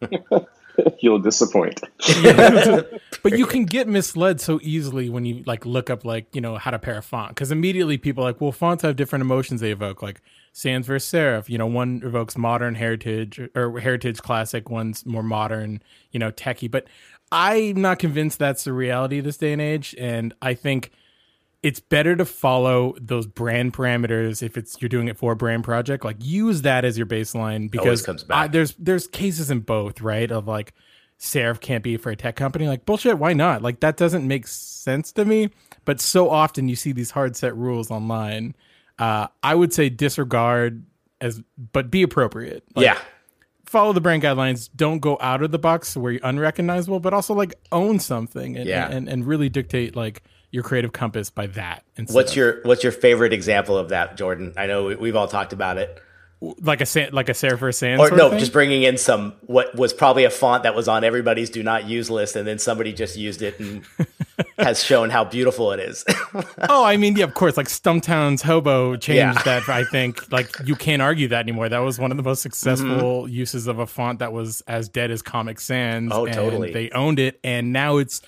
(laughs) (laughs) (laughs) You'll disappoint. (laughs) but you can get misled so easily when you like look up like you know how to pair a font because immediately people are like well fonts have different emotions they evoke like sans versus serif you know one evokes modern heritage or heritage classic one's more modern you know techie but i'm not convinced that's the reality of this day and age and i think it's better to follow those brand parameters if it's you're doing it for a brand project like use that as your baseline because. I- there's there's cases in both right of like serif can't be for a tech company like bullshit why not like that doesn't make sense to me but so often you see these hard set rules online uh i would say disregard as but be appropriate Like, yeah. follow the brand guidelines don't go out of the box where you're unrecognizable but also like own something and Yeah. and, and really dictate like your creative compass by that What's of- your What's your favorite example of that, Jordan? I know we, we've all talked about it. like a like a serif or sans Or sort no, of thing? just bringing in some what was probably a font that was on everybody's do not use list, and then somebody just used it and (laughs) has shown how beautiful it is. (laughs) oh i mean yeah of course like stumptown's hobo changed Yeah. that i think (laughs) like you can't argue that anymore that was one of the most successful uses of a font that was as dead as comic sans Mm-hmm. Oh, and totally. they owned it and now it's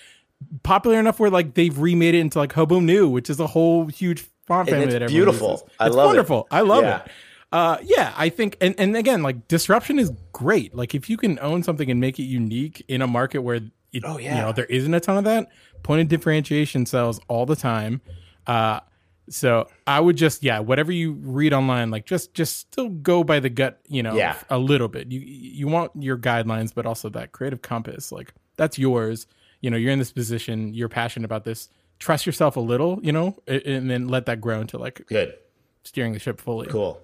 popular enough where like they've remade it into like hobo new which is a whole huge font And family it's that beautiful. uses. I it's love it. wonderful i love Yeah. it uh yeah i think and and again like disruption is great like if you can own something and make it unique in a market where it, Oh, you know there isn't a ton of that point of differentiation sells all the time uh so i would just yeah whatever you read online like just just still go by the gut you know Yeah. a little bit you you want your guidelines but also that creative compass like that's yours you know you're in this position you're passionate about this trust yourself a little you know and then let that grow into like Good. steering the ship fully Cool.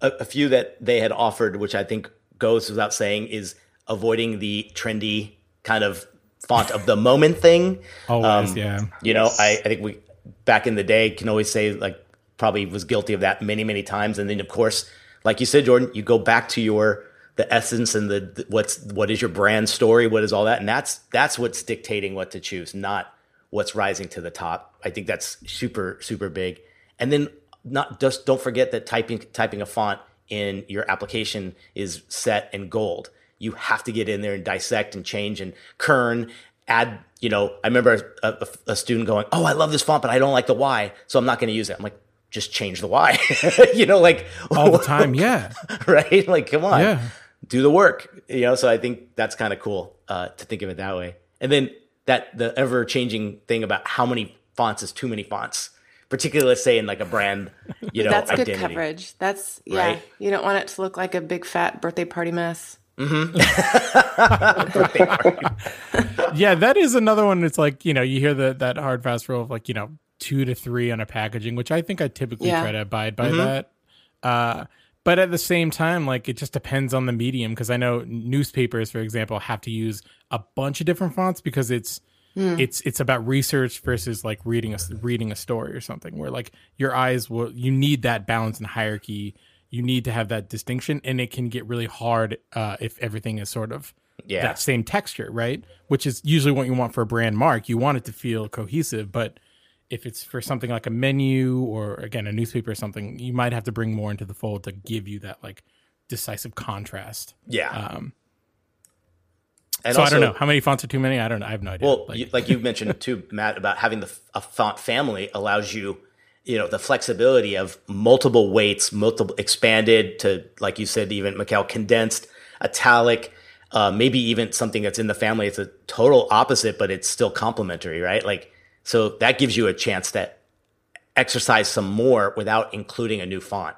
A, a few that they had offered, which I think goes without saying, is avoiding the trendy kind of font of the moment thing. (laughs) always Um, yeah You know, I, I think we back in the day can always say like probably was guilty of that many many times, and then of course, like you said, Jordan, you go back to your the essence and the, what's what is your brand story, what is all that, and that's that's what's dictating what to choose, not what's rising to the top. I think that's super super big, and then not just don't forget that typing typing a font in your application is set in gold. You have to get in there and dissect and change and kern, add. You know, I remember a, a, a student going, "Oh, I love this font, but I don't like the Y, so I'm not going to use it." I'm like, "Just change the Y." (laughs) you know, like all the time yeah (laughs) right? Like, come on, Yeah. Do the work. You know, so I think that's kind of cool uh, to think of it that way. And then that the ever changing thing about how many fonts is too many fonts, particularly let's say in like a brand, you know, That's good coverage. That's yeah. Right? You don't want it to look like a big fat birthday party mess. (laughs) (laughs) yeah, that is another one. It's like you know, you hear the that hard fast rule of like you know two to three on a packaging, which I think I typically Yeah. try to abide by that. Uh, but at the same time, like it just depends on the medium because I know newspapers, for example, have to use a bunch of different fonts because it's it's it's about research versus like reading a reading a story or something where like your eyes will you need that balance and hierarchy. You need to have that distinction, and it can get really hard uh, if everything is sort of Yeah. that same texture, right? Which is usually what you want for a brand mark. You want it to feel cohesive, but if it's for something like a menu or again a newspaper or something, you might have to bring more into the fold to give you that like decisive contrast. Yeah. Um, and so also, I don't know how many fonts are too many. I don't. know. I have no idea. Well, Like- you, like you mentioned (laughs) too, Matt, about having the a font family allows you, you know, the flexibility of multiple weights, multiple expanded to, like you said, even Mikkel, condensed, italic, uh, maybe even something that's in the family. It's a total opposite, but it's still complementary, right? Like, so that gives you a chance to exercise some more without including a new font.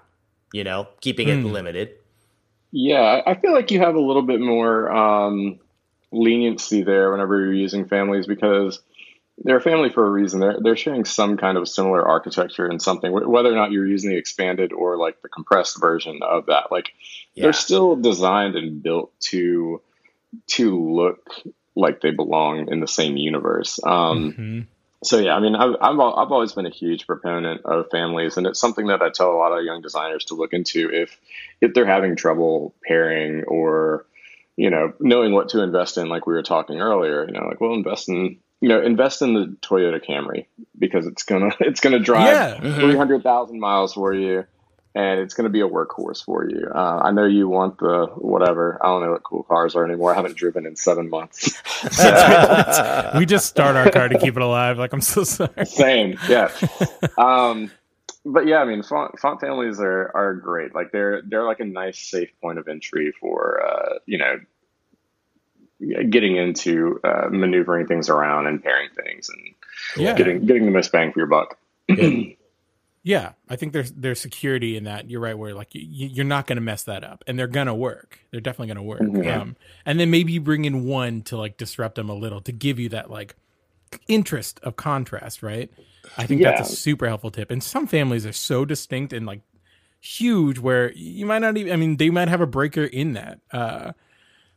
You know, keeping it limited. Yeah, I I feel like you have a little bit more um, leniency there whenever you're using families because they're a family for a reason. They're they're sharing some kind of similar architecture and something, whether or not you're using the expanded or like the compressed version of that. Like Yeah. they're still designed and built to to look like they belong in the same universe. Um, Mhm. So yeah, I mean, I've, I've I've always been a huge proponent of families, and it's something that I tell a lot of young designers to look into if if they're having trouble pairing or you know knowing what to invest in, like we were talking earlier. You know, like well, invest in you know invest in the Toyota Camry because it's gonna (laughs) it's gonna drive Yeah. Mm-hmm. three hundred thousand miles for you. And it's going to be a workhorse for you. Uh, I know you want the whatever. I don't know what cool cars are anymore. I haven't driven in seven months. (laughs) we just (laughs) start our car to keep it alive. Like I'm so sorry. Same, yeah. (laughs) um, but yeah, I mean, font, font families are are great. Like they're they're like a nice, safe point of entry for uh, you know getting into uh, maneuvering things around and pairing things and Yeah. getting getting the most bang for your buck. Yeah, (clears throat) I think there's there's security in that. You're right, where like you, you're not going to mess that up, and they're going to work. They're definitely going to work. Mhm. Um, and then maybe you bring in one to like disrupt them a little to give you that like interest of contrast, right? I think that's a super helpful tip. And some families are so distinct and like huge, where you might not even. I mean, they might have a breaker in that. Uh,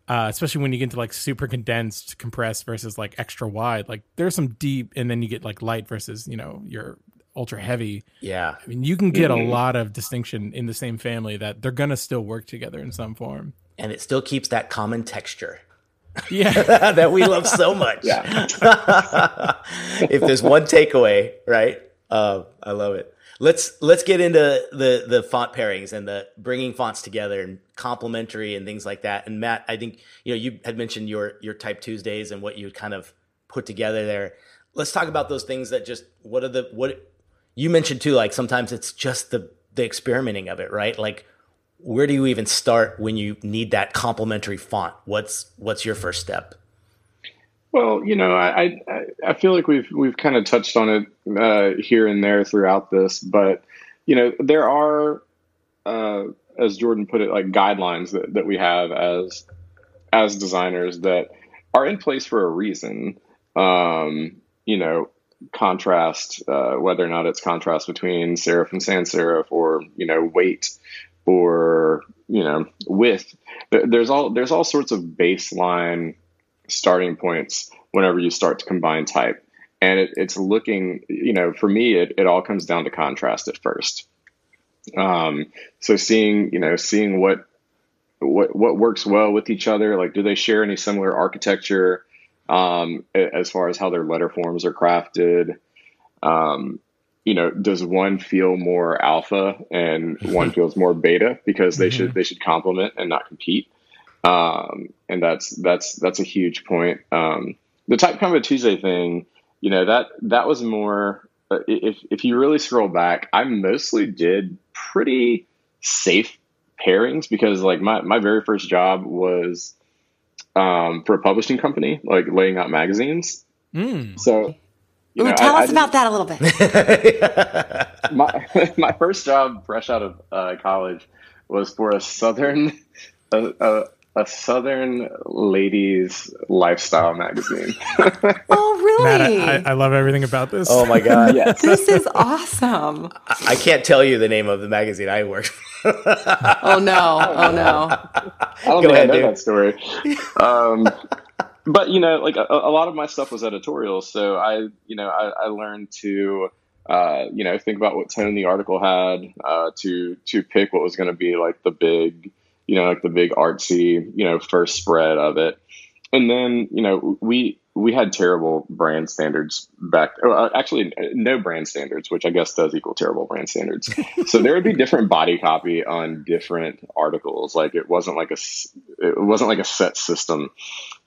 uh, especially when you get into like super condensed, compressed versus like extra wide. Like there's some deep, and then you get like light versus you know your ultra heavy. Yeah. I mean, you can get Mhm. a lot of distinction in the same family that they're gonna still work together in some form. And it still keeps that common texture Yeah, (laughs) that we love so much. Yeah. (laughs) if there's one takeaway, right? Uh, I love it. Let's let's get into the the font pairings and the bringing fonts together and complementary and things like that. And Matt, I think you know you had mentioned your your Type Tuesdays and what you kind of put together there. Let's talk about those things that just what are the what you mentioned too. Like sometimes it's just the the experimenting of it, right? Like where do you even start when you need that complementary font? What's what's your first step? Well, you know, I, I I feel like we've we've kind of touched on it uh, here and there throughout this, but you know, there are, uh, as Jordan put it, like guidelines that, that we have as as designers that are in place for a reason. Um, you know, contrast, uh, whether or not it's contrast between serif and sans serif, or you know, weight, or you know, width. There's all there's all sorts of baseline starting points whenever you start to combine type. And it, it's looking, you know, for me, it, it all comes down to contrast at first. Um, so seeing, you know, seeing what, what, what works well with each other, like, do they share any similar architecture, um, as far as how their letter forms are crafted? Um, you know, does one feel more alpha and one (laughs) feels more beta because they should, they should complement and not compete um, and that's that's that's a huge point. Um, the type kind combo Tuesday thing, you know that that was more. uh, If if you really scroll back, I mostly did pretty safe pairings because like my my very first job was um, for a publishing company, like laying out magazines. Mm. So. you Ooh, know, tell I- I us didn't- about that a little bit. (laughs) my (laughs) my first job fresh out of uh, college was for a southern (laughs) a, a, a southern ladies lifestyle magazine. Oh, Matt, really? I, I, I love everything about this. oh my god. yes. (laughs) this is awesome. I can't tell you the name of the magazine I worked for. (laughs) Oh no! Oh no! (laughs) I don't Go think ahead, I know dude. that story. Um, but you know, like a, a lot of my stuff was editorial, so I, you know, I, I learned to, uh, you know, think about what tone the article had, uh, to to pick what was going to be like the big, you know, like the big artsy, you know, first spread of it, and then you know we we had terrible brand standards back. Uh, actually, no brand standards, which I guess does equal terrible brand standards. so there would be different body copy on different articles. Like it wasn't like a it wasn't like a set system.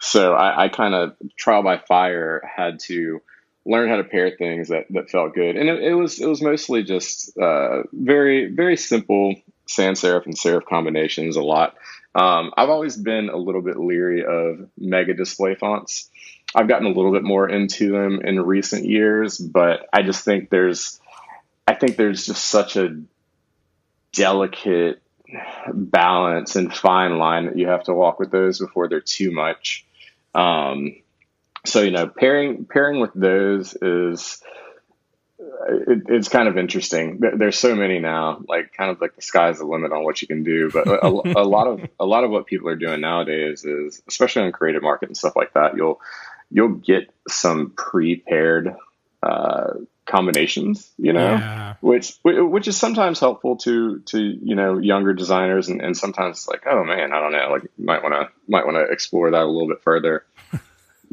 So I, I kind of trial by fire had to learn how to pair things that, that felt good, and it, it was it was mostly just uh, very very simple sans serif and serif combinations. A lot. Um, I've always been a little bit leery of mega display fonts. I've gotten a little bit more into them in recent years, but I just think there's I think there's just such a delicate balance and fine line that you have to walk with those before they're too much. Um, so you know, pairing pairing with those is it, it's kind of interesting. There's so many now, like kind of like the sky's the limit on what you can do. But a, a lot of a lot of what people are doing nowadays is, especially on creative market and stuff like that, you'll you'll get some pre-paired uh, combinations, you know, Yeah. which which is sometimes helpful to to you know younger designers, and, and sometimes it's like, oh man, I don't know, like might want to might want to explore that a little bit further. (laughs)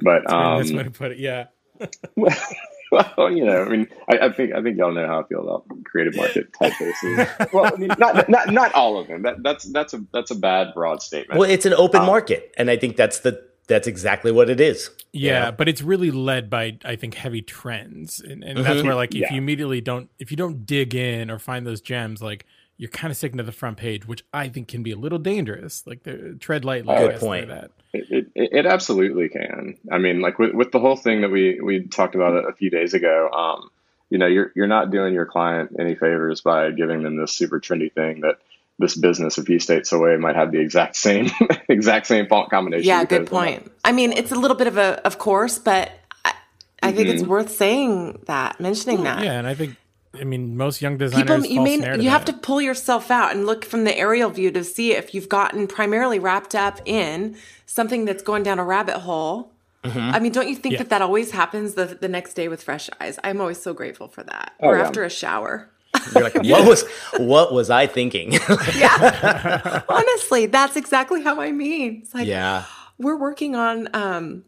But um, That's way to put it. Yeah. (laughs) well, you know, I mean, I, I think I think y'all know how I feel about creative market typefaces. (laughs) well, I mean, not not not all of them. That that's that's a that's a bad broad statement. Well, it's an Um, open market, and I think that's the that's exactly what it is. Yeah, but it's really led by I think heavy trends, and, and that's where like if Yeah. you immediately don't if you don't dig in or find those gems, like you're kind of sticking to the front page, which I think can be a little dangerous. Like the tread lightly. I Good guess, point. That. It, it, it absolutely can. I mean, like with, with the whole thing that we, we talked about a few days ago, um, you know, you're, you're not doing your client any favors by giving them this super trendy thing that this business a few states away might have the exact same, (laughs) exact same font combination. Yeah, good point. I mean, it's a little bit of a, of course, but I, I think Mm-hmm. it's worth saying that, mentioning that. Yeah, and I think I mean most young designers People, you fall mean snare you have to pull yourself out and look from the aerial view to see if you've gotten primarily wrapped up in something that's going down a rabbit hole. I mean, don't you think Yeah. that that always happens the the next day with fresh eyes? I'm always so grateful for that. Oh, or yeah. after a shower. You're like, what was what was I thinking? (laughs) Yeah, honestly, that's exactly how I mean. It's like yeah, we're working on um,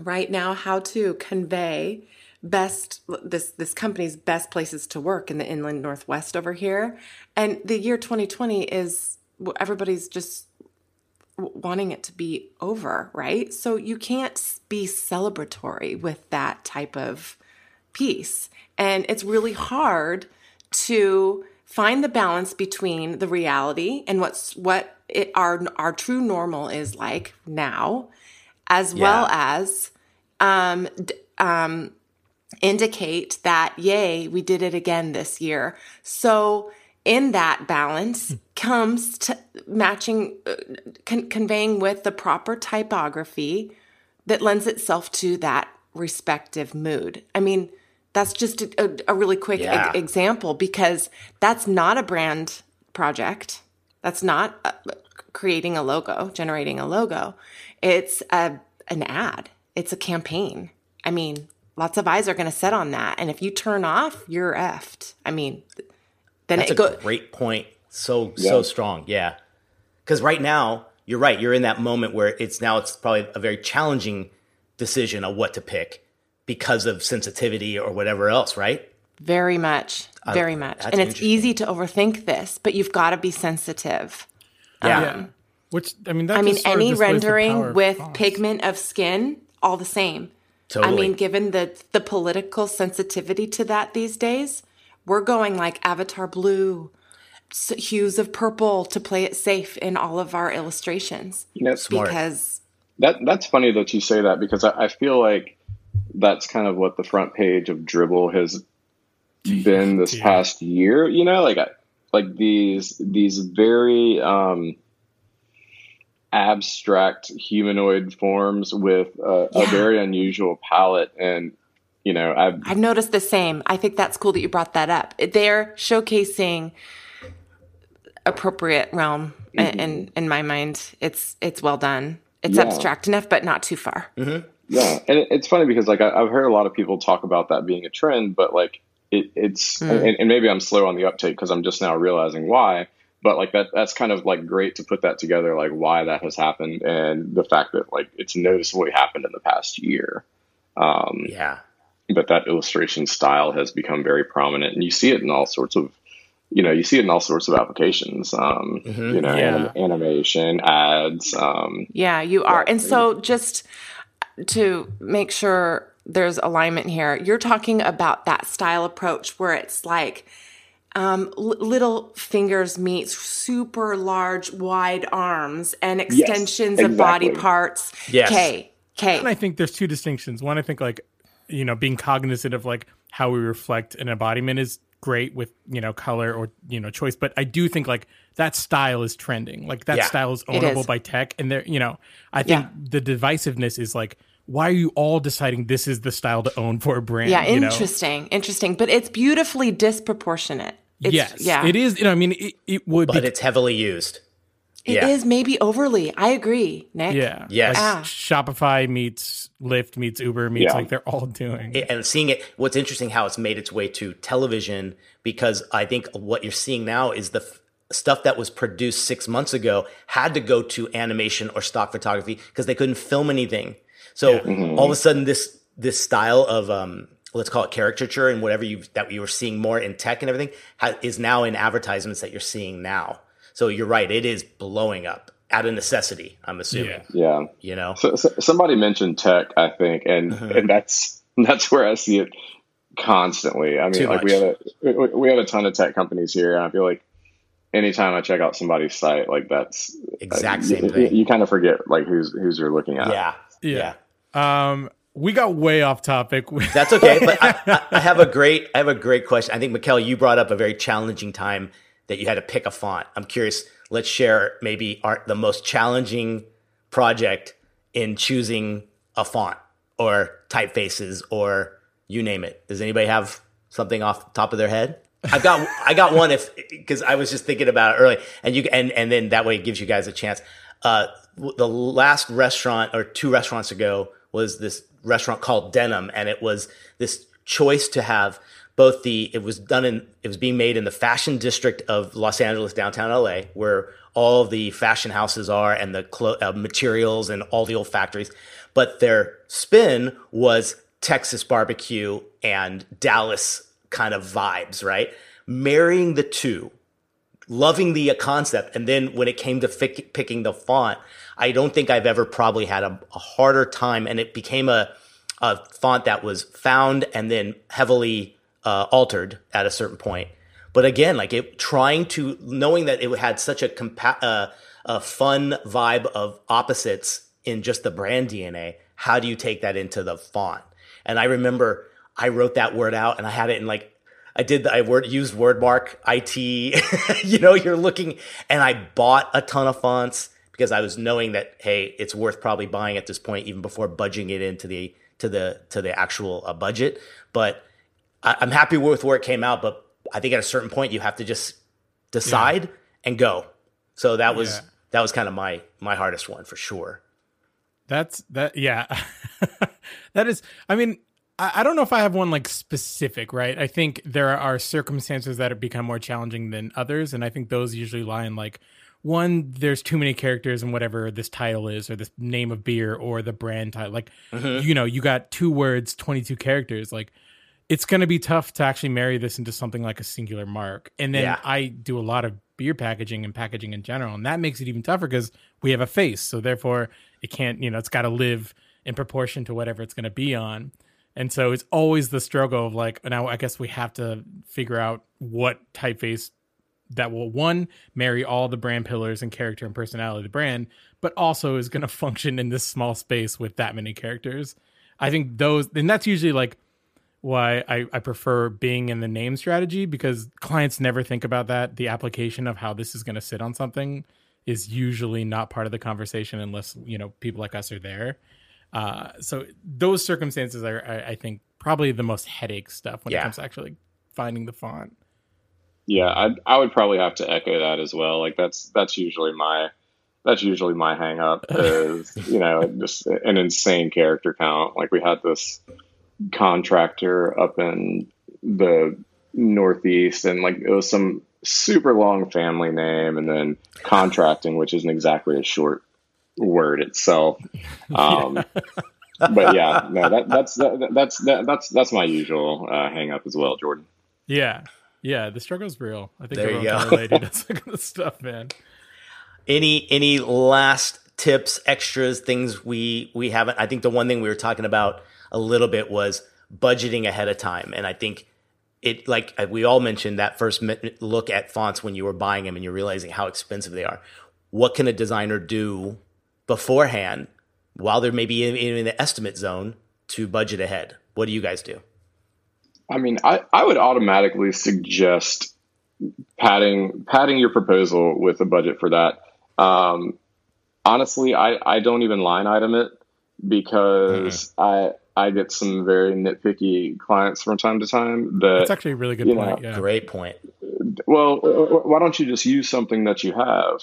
right now how to convey best this this company's best places to work in the inland northwest over here. And the year 2020 is everybody's just wanting it to be over right? So you can't be celebratory with that type of piece. And it's really hard to find the balance between the reality and what's what it, our our true normal is like now as well as um, d- um, indicate that yay we did it again this year. So in that balance comes to matching uh, con- conveying with the proper typography that lends itself to that respective mood. I mean that's just a, a, a really quick e- example because that's not a brand project. That's not uh, creating a logo generating a logo. It's a, an ad. It's a campaign. I mean lots of eyes are going to set on that. And if you turn off you're effed. I mean then that's it a go great point. So so strong. Yeah, because right now you're right. You're in that moment where it's now it's probably a very challenging decision of what to pick because of sensitivity or whatever else. Right? very much very much that's and it's easy to overthink this but you've got to be sensitive Yeah. Um, yeah. Which I mean, that i mean sort any displays rendering with fonts. pigment of skin all the same Totally. I mean, given the the political sensitivity to that these days, we're going like avatar blue, hues of purple to play it safe in all of our illustrations. You know, Smart. Because That that's funny that you say that because I, I feel like that's kind of what the front page of Dribbble has been this Yeah. past year. You know, like I- like these these very um, abstract humanoid forms with a, a very unusual palette, and you know, I've I've noticed the same. I think that's cool that you brought that up. They're showcasing appropriate realm, and in, in my mind, it's it's well done. It's Yeah. abstract enough, but not too far. Yeah, and it, it's funny because like I, I've heard a lot of people talk about that being a trend, but like it, it's and, and maybe I'm slow on the uptake because I'm just now realizing why. But like that, that's kind of like great to put that together, like why that has happened and the fact that like it's noticeably happened in the past year. Um, yeah. but that illustration style has become very prominent, and you see it in all sorts of, you know, you see it in all sorts of applications. Um, You know, Yeah. anim- animation, ads. Um, Yeah, you are. And so just to make sure there's alignment here, you're talking about that style approach where it's like um, l- little fingers meet super large, wide arms and extensions of body exactly. parts. Yes. Okay. And I think there's two distinctions. One, I think like you know being cognizant of like how we reflect an embodiment is great with you know color or you know choice, but I do think like that style is trending. Like that Yeah. style is It ownable is. by tech, and there you know I think Yeah. the divisiveness is like why are you all deciding this is the style to own for a brand? Yeah, you know? interesting, interesting. But it's beautifully disproportionate. It's, yes, yeah, it is. You know, I mean, it, it would but be. it's heavily used. It yeah. is maybe overly. I agree, Nick. Yeah. Yes. Like Ah. Shopify meets Lyft meets Uber meets Yeah. like they're all doing. It, and seeing it what's interesting how it's made its way to television because i think what you're seeing now is the f- stuff that was produced six months ago had to go to animation or stock photography because they couldn't film anything so all of a sudden this this style of um let's call it caricature and whatever you that you were seeing more in tech and everything ha- is now in advertisements that you're seeing now so you're right it is blowing up out of necessity i'm assuming Yeah. Yeah. you know So, so somebody mentioned tech, I think, and Uh-huh. and that's that's where I see it constantly. I mean, Too like we have a we- we have a ton of tech companies here, and I feel like anytime I check out somebody's site, like that's Exact uh, same you, thing. You, kind of forget like who's who's you're looking at. yeah Yeah. Um, we got way off topic. (laughs) That's okay, but I, I, I have a great I have a great question. I think Mikkel, you brought up a very challenging time that you had to pick a font. I'm curious. Let's share maybe our, the most challenging project in choosing a font or typefaces or you name it. Does anybody have something off the top of their head? I've got I got one if because I was just thinking about it early, and you and and then that way it gives you guys a chance. Uh, the last restaurant or two restaurants ago was this restaurant called Denim, and it was this choice to have both the it was done in it was being made in the fashion district of Los Angeles downtown LA where all the fashion houses are and the clo- uh, materials and all the old factories. But their spin was Texas barbecue and Dallas kind of vibes right? Marrying the two loving the concept. And then when it came to picking the font I don't think I've ever probably had a, a harder time. And it became a a font that was found and then heavily uh, altered at a certain point. But again, like it trying to knowing that it had such a compa- uh, a fun vibe of opposites in just the brand DNA. How do you take that into the font? And I remember I wrote that word out and I had it in like I did the, I word used wordmark IT. (laughs) you know, you're looking and I bought a ton of fonts because I was knowing that hey, it's worth probably buying at this point even before budging it into the to the to the actual uh, budget. But I, I'm happy with where it came out. But I think at a certain point you have to just decide and go. So that was Yeah. that was kind of my my hardest one for sure. That's that. Yeah, (laughs) that is. I mean, I, I don't know if I have one like specific. Right. I think there are circumstances that have become more challenging than others, and I think those usually lie in like one. There's too many characters in whatever this title is, or this name of beer, or the brand title. Like, mm-hmm. you know, you got two words, twenty two characters. Like, it's going to be tough to actually marry this into something like a singular mark. And then Yeah. I do a lot of beer packaging and packaging in general, and that makes it even tougher because we have a face. So therefore, it can't, you know, it's got to live in proportion to whatever it's going to be on. And so it's always the struggle of like, now I guess we have to figure out what typeface that will one marry all the brand pillars and character and personality of the brand, but also is going (laughs) to function in this small space with that many characters. I think those, and that's usually like why I, I prefer being in the name strategy because clients never think about that. The application of how this is going to sit on something is usually not part of the conversation unless you know people like us are there. Uh, so those circumstances are, I, I think, probably the most headache stuff when Yeah. it comes to actually finding the font. Yeah, I I would probably have to echo that as well. Like that's that's usually my that's usually my hang up is, (laughs) you know, just an insane character count. Like we had this contractor up in the northeast and like it was some super long family name and then contracting, which isn't exactly a short word itself. Um (laughs) but yeah, no, that, that's that, that's that, that's that's my usual uh, hang up as well, Jordan. Yeah, yeah, the struggle's real. I think There you everyone can go. relate to that (laughs) kind of stuff, man. Any any last tips, extras, things we we haven't? I think the one thing we were talking about a little bit was budgeting ahead of time, and I think it like we all mentioned that first look at fonts when you were buying them and you're realizing how expensive they are. What can a designer do beforehand while they're maybe in, in the estimate zone to budget ahead? What do you guys do? I mean, I, I would automatically suggest padding padding your proposal with a budget for that. Um, honestly, I, I don't even line item it because I I get some very nitpicky clients from time to time that That's actually a really good point. know, Yeah. Great point. well, uh, why don't you just use something that you have?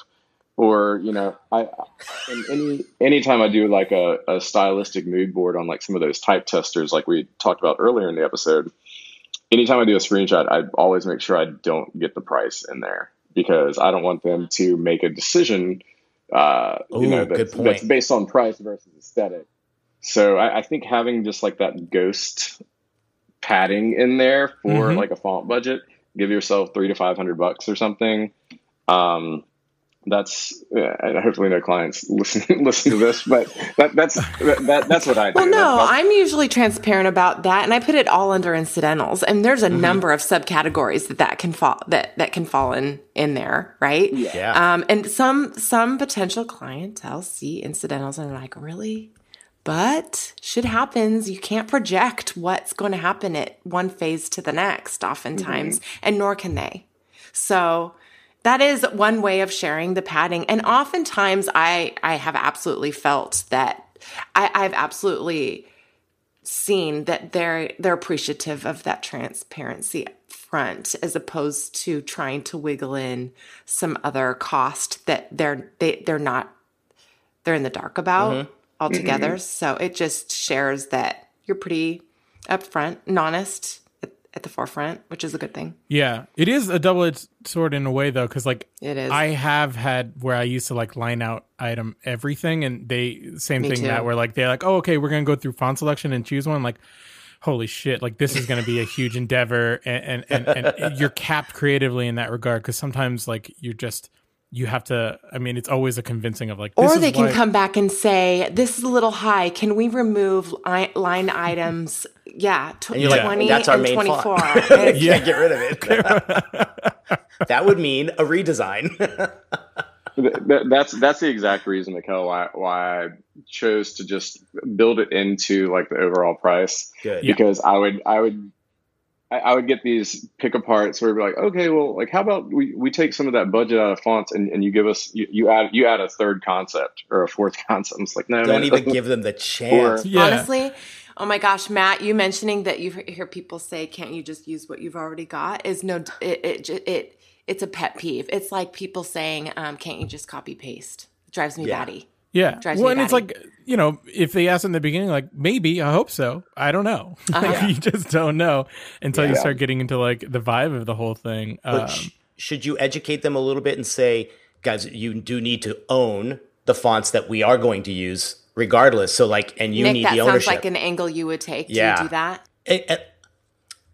Or you know, I and any anytime I do like a, a stylistic mood board on like some of those type testers, like we talked about earlier in the episode. Anytime I do a screenshot, I always make sure I don't get the price in there because I don't want them to make a decision. Uh, you Ooh, know, good that's, point. that's based on price versus aesthetic. So I, I think having just like that ghost padding in there for Mhm. like a font budget, give yourself three to five hundred bucks or something. Um, that's yeah, and hopefully no clients (laughs) listen listen to this, but that, that's that, that's what I do. Well, no, That- that's- I'm usually transparent about that, and I put it all under incidentals. And there's a Mm-hmm. number of subcategories that that can fall that that can fall in in there, right? Yeah. Um, and some some potential clientele see incidentals and are like, really? But shit happens. You can't project what's going to happen at one phase to the next, oftentimes, mm-hmm. and nor can they. So that is one way of sharing the padding. And oftentimes I I have absolutely felt that I, I've absolutely seen that they're they're appreciative of that transparency front as opposed to trying to wiggle in some other cost that they're they, they're not they're in the dark about mm-hmm. Altogether. Mm-hmm. So it just shares that you're pretty upfront and honest at, at the forefront, which is a good thing. Yeah, it is a double-edged sword in a way though, because like It is. I have had where I used to like line out item everything, and they same Me thing too. that where like they're like, oh okay, we're gonna go through font selection and choose one. Like, holy shit, like this is gonna be a huge endeavor, and and, and, and you're capped creatively in that regard because sometimes like you're just you have to. I mean, it's always a convincing of like, this Or is they can why- come back and say, "This is a little high. Can we remove li- line items?" (laughs) Yeah, tw- And you're like, twenty "That's our and main font." twenty-four. (laughs) And- yeah. Can't (laughs) get rid of it. that would mean a redesign. Th- th- that's that's the exact reason, Mikkel, why why I chose to just build it into like the overall price. Good. Because I would I would I, I would get these pick aparts where it'd be like, okay, well, like how about we, we take some of that budget out of fonts and, and you give us you, you add you add a third concept or a fourth (laughs) concept. It's like no, Don't man, even give them the chance. Or- Yeah. Honestly, oh my gosh, Matt, you mentioning that you hear people say, "Can't you just use what you've already got?" Is no, it it it, it it's a pet peeve. It's like people saying, um, "Can't you just copy paste?" It drives me Yeah. batty. Yeah. Drives well, me and it's like, you know, if they ask in the beginning, like, maybe, I hope so. I don't know. Uh-huh. (laughs) Like, you just don't know until you start getting into like the vibe of the whole thing. But Um, sh- should you educate them a little bit and say, guys, you do need to own the fonts that we are going to use, regardless. So, like, and you Nick, need that the sounds like an angle you would take. Do Yeah. you do that? And- and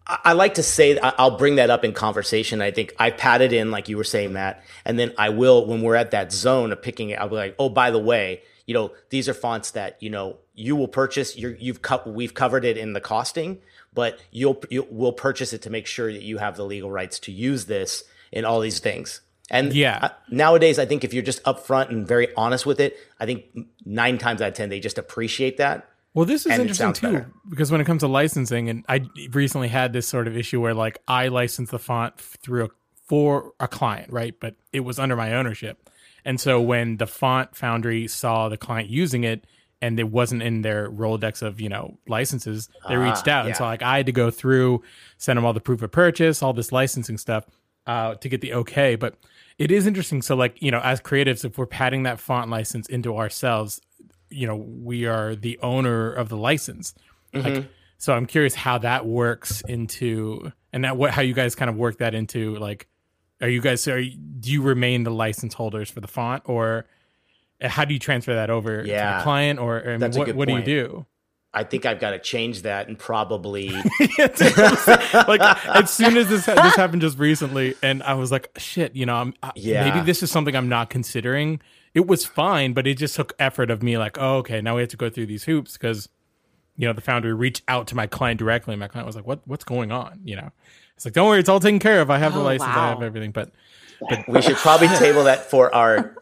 I like to say I'll bring that up in conversation. I think I patted in like you were saying that, and then I will when we're at that zone of picking it. I'll be like, oh, by the way, you know, these are fonts that you know you will purchase. You're, you've cut. We've covered it in the costing, but you'll you will purchase it to make sure that you have the legal rights to use this in all these things. And Yeah. nowadays, I think if you're just upfront and very honest with it, I think nine times out of ten they just appreciate that. Well, this is And interesting too better. because when it comes to licensing, and I recently had this sort of issue where like I licensed the font through a, for a client, right? But it was under my ownership, and so when the font foundry saw the client using it and it wasn't in their Rolodex of you know licenses, they reached out, and so like I had to go through, send them all the proof of purchase, all this licensing stuff uh, to get the okay. But it is interesting. So like you know, as creatives, if we're padding that font license into ourselves, you know we are the owner of the license like so i'm curious how that works into and that what how you guys kind of work that into like are you guys are you, do you remain the license holders for the font or uh, how do you transfer that over to Yeah. the client or I mean, That's a what, good what point. do you do I think I've got to change that and probably (laughs) like as soon as this this happened just recently and i was like shit you know i'm I- Yeah. maybe this is something i'm not considering it was fine but it just took effort of me like oh okay now we have to go through these hoops because you know the foundry reached out to my client directly and my client was like what what's going on you know it's like don't worry it's all taken care of i have the Oh, license i have everything but But we should probably (laughs) table that for our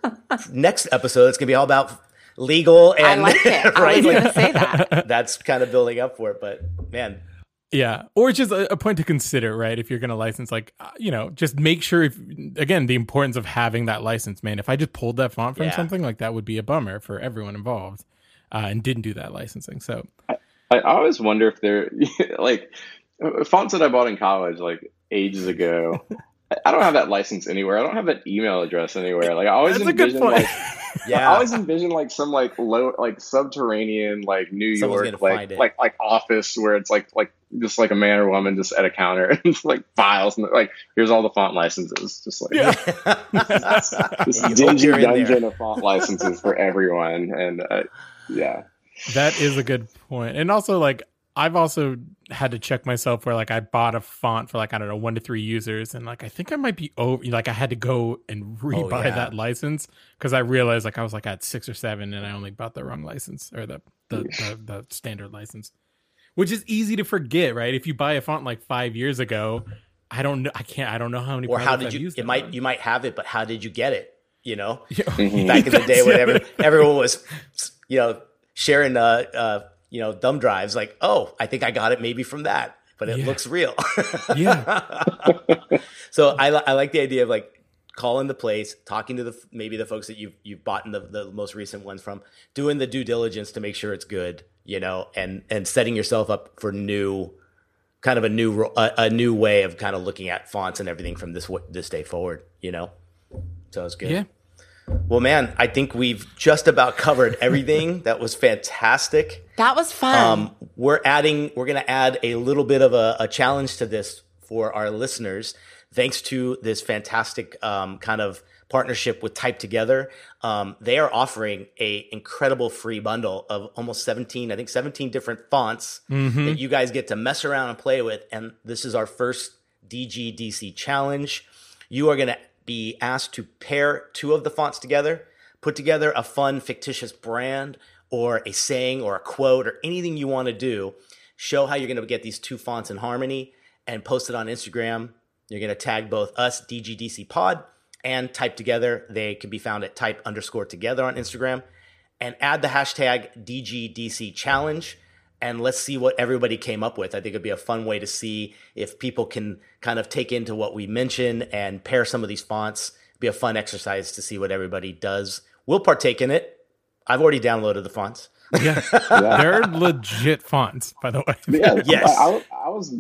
next episode. It's going to be all about legal and I like it. (laughs) I was Like, going to say that. that's kind of building up for it. But man, Yeah, or just a, a point to consider, right? If you're going to license, like uh, you know, just make sure. If again, the importance of having that license, man. If I just pulled that font from Yeah. something, like that would be a bummer for everyone involved, uh, and didn't do that licensing. So I, I always wonder if they're (laughs) like uh, fonts that I bought in college, like ages ago. I- I don't have that license anywhere. I don't have that email address anywhere. Like I always that's a good envision point. like (laughs) I always envision like some like low like subterranean like New Someone's York like like like office where it's like like just like a man or woman just at a counter (laughs) and it's like files and like here's all the font licenses just like this (laughs) You dingy you're in there. dungeon of font licenses for everyone and uh, yeah that is a good point. And also, like I've also had to check myself where like I bought a font for like I don't know one to three users, and like I think I might be over. Like I had to go and rebuy Oh, yeah. that license because I realized like I was like at six or seven, and I only bought the wrong license or the the, the the standard license, which is easy to forget, right? If you buy a font like five years ago, I don't know. I can't. I don't know how many. or how did I've you? It might on. you might have it, but how did you get it? You know, (laughs) back in the (laughs) day when Yeah. every, everyone was, you know, sharing, uh, uh, you know, thumb drives. Like, oh, I think I got it maybe from that, but it Yeah. looks real. (laughs) Yeah. (laughs) so I, I like the idea of like calling the place, talking to the maybe the folks that you've you've bought in the, the most recent ones from, doing the due diligence to make sure it's good, you know, and and setting yourself up for new, kind of a new a, a new way of kind of looking at fonts and everything from this this day forward, you know. So it's good. Yeah. Well, man, I think we've just about covered everything. (laughs) that was fantastic. That was fun. Um, we're adding, we're going to add a little bit of a, a challenge to this for our listeners, thanks to this fantastic um, kind of partnership with Type Together. Um, they are offering a incredible free bundle of almost 17, I think 17 different fonts that you guys get to mess around and play with. And this is our first DGDC challenge. You are going to be asked to pair two of the fonts together, put together a fun fictitious brand or a saying or a quote or anything you want to do. Show how you're going to get these two fonts in harmony and post it on Instagram. You're going to tag both us, DGDC Pod, and Type Together. They can be found at type underscore together on Instagram. And add the hashtag DGDC Challenge. And let's see what everybody came up with. I think it'd be a fun way to see if people can kind of take into what we mentioned and pair some of these fonts. It'd be a fun exercise to see what everybody does. We'll partake in it. I've already downloaded the fonts. Yeah. (laughs) Yeah. They're legit fonts, by the way. Yeah, Yes. (laughs) I, I, I was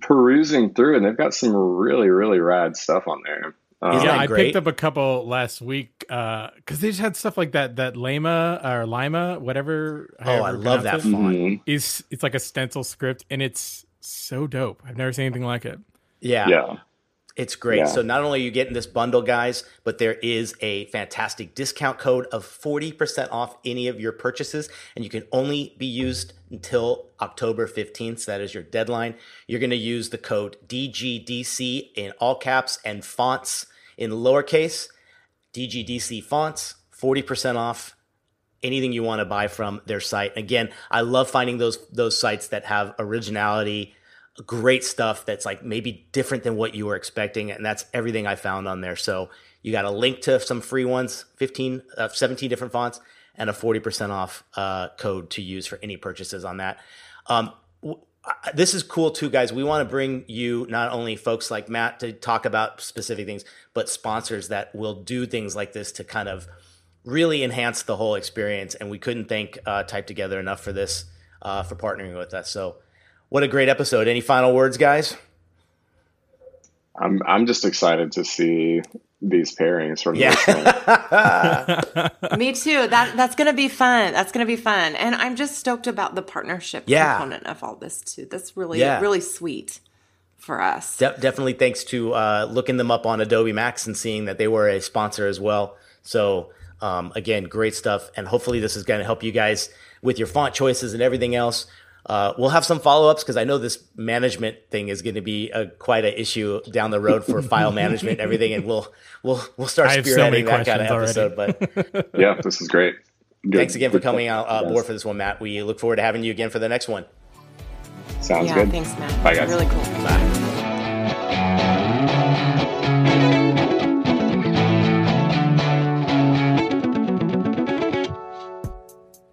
perusing through, and they've got some really, really rad stuff on there. Um, yeah, I great? picked up a couple last week because they just had stuff like that. That Lima or Lima, whatever. Oh, I love that pronounce font. mhm. it, Is it's like a stencil script, and it's so dope. I've never seen anything like it. Yeah. yeah. It's great. Yeah. So not only are you getting this bundle, guys, but there is a fantastic discount code of 40% off any of your purchases, and you can only be used until October 15th. So that is your deadline. You're going to use the code DGDC in all caps and fonts in lowercase. DGDC fonts, 40% off anything you want to buy from their site. Again, I love finding those those sites that have originality, great stuff that's like maybe different than what you were expecting and that's everything I found on there. So you got a link to some free ones, 15 uh, 17 different fonts and a 40% off uh, code to use for any purchases on that. Um, this is cool too, guys. We want to bring you not only folks like Matt to talk about specific things, but sponsors that will do things like this to kind of really enhance the whole experience. And we couldn't thank uh, Type Together enough for this, uh, for partnering with us. So, what a great episode. Any final words, guys? I'm I'm just excited to see these pairings from Yeah. this. (laughs) Me too. That that's gonna be fun. That's gonna be fun. And I'm just stoked about the partnership Yeah. component of all this too. That's really Yeah. really sweet for us. De- definitely thanks to uh, looking them up on Adobe Max and seeing that they were a sponsor as well. So, um, again, great stuff. And hopefully, this is going to help you guys with your font choices and everything else. Uh, we'll have some follow ups because I know this management thing is going to be a, quite an issue down the road for file management and everything. And we'll we'll we'll start I have so that kind of questions episode. But (laughs) yeah, this is great. Good- thanks again for coming stuff, on uh, guys. board for this one, Matt. We look forward to having you again for the next one. Sounds yeah, good. thanks, Matt. Bye, guys. Really cool. Bye.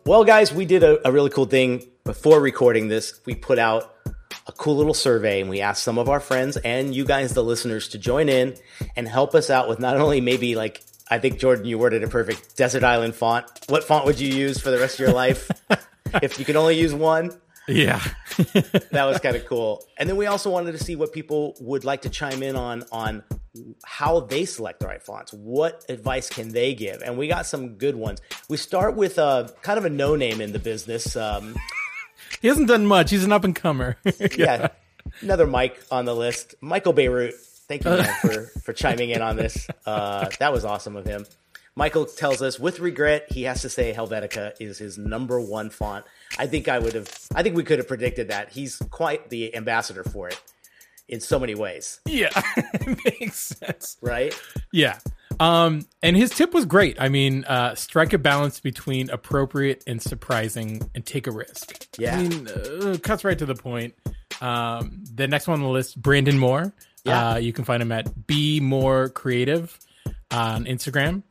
Well, guys, we did a, a really cool thing before recording this. We put out a cool little survey and we asked some of our friends and you guys, the listeners, to join in and help us out with not only maybe like, I think Jordan, you worded it perfect desert island font. What font would you use for the rest of your life? (laughs) if you could only use one, Yeah. (laughs) that was kind of cool. And then we also wanted to see what people would like to chime in on on how they select the right fonts. What advice can they give? And we got some good ones. We start with a kind of a no name in the business. Um, he hasn't done much. He's an up and comer. (laughs) yeah, another Mike on the list, Michael Bierut. Thank you man, for for chiming in on this. Uh, that was awesome of him. Michael tells us with regret he has to say Helvetica is his number one font. I think I would have. I think we could have predicted that. He's quite the ambassador for it in so many ways, yeah. (laughs) Makes sense. right? Yeah. Um, and his tip was great. I mean, uh, strike a balance between appropriate and surprising and take a risk. Yeah. I mean, uh, cuts right to the point. Um, the next one on the list, Brandon Moore. Yeah. Uh, you can find him at Be More Creative on Instagram.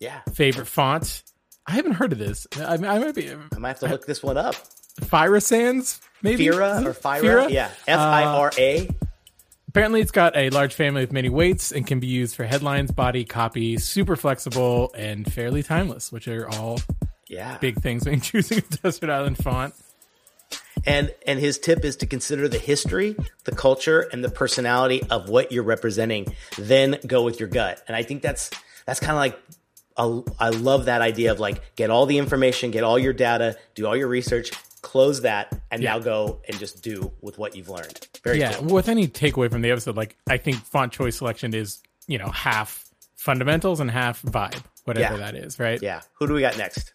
Yeah, Favorite font. I haven't heard of this. I, I might be I might have to look this one up. Fira Sans, maybe Fira or Fira? Fira? Yeah, F I R A. Apparently, it's got a large family with many weights and can be used for headlines, body, copy, super flexible, and fairly timeless, which are all Yeah, big things when (laughs) choosing a desert island font. and and his tip is to consider the history, the culture, and the personality of what you're representing. Then go with your gut. And I think that's that's kind of like a, I love that idea of like get all the information, get all your data, do all your research, close that, and Yeah. now go and just do with what you've learned. Very Yeah, cool. with any takeaway from the episode, like I think font choice selection is you know half fundamentals and half vibe, whatever Yeah. that is, right? Yeah. Who do we got next?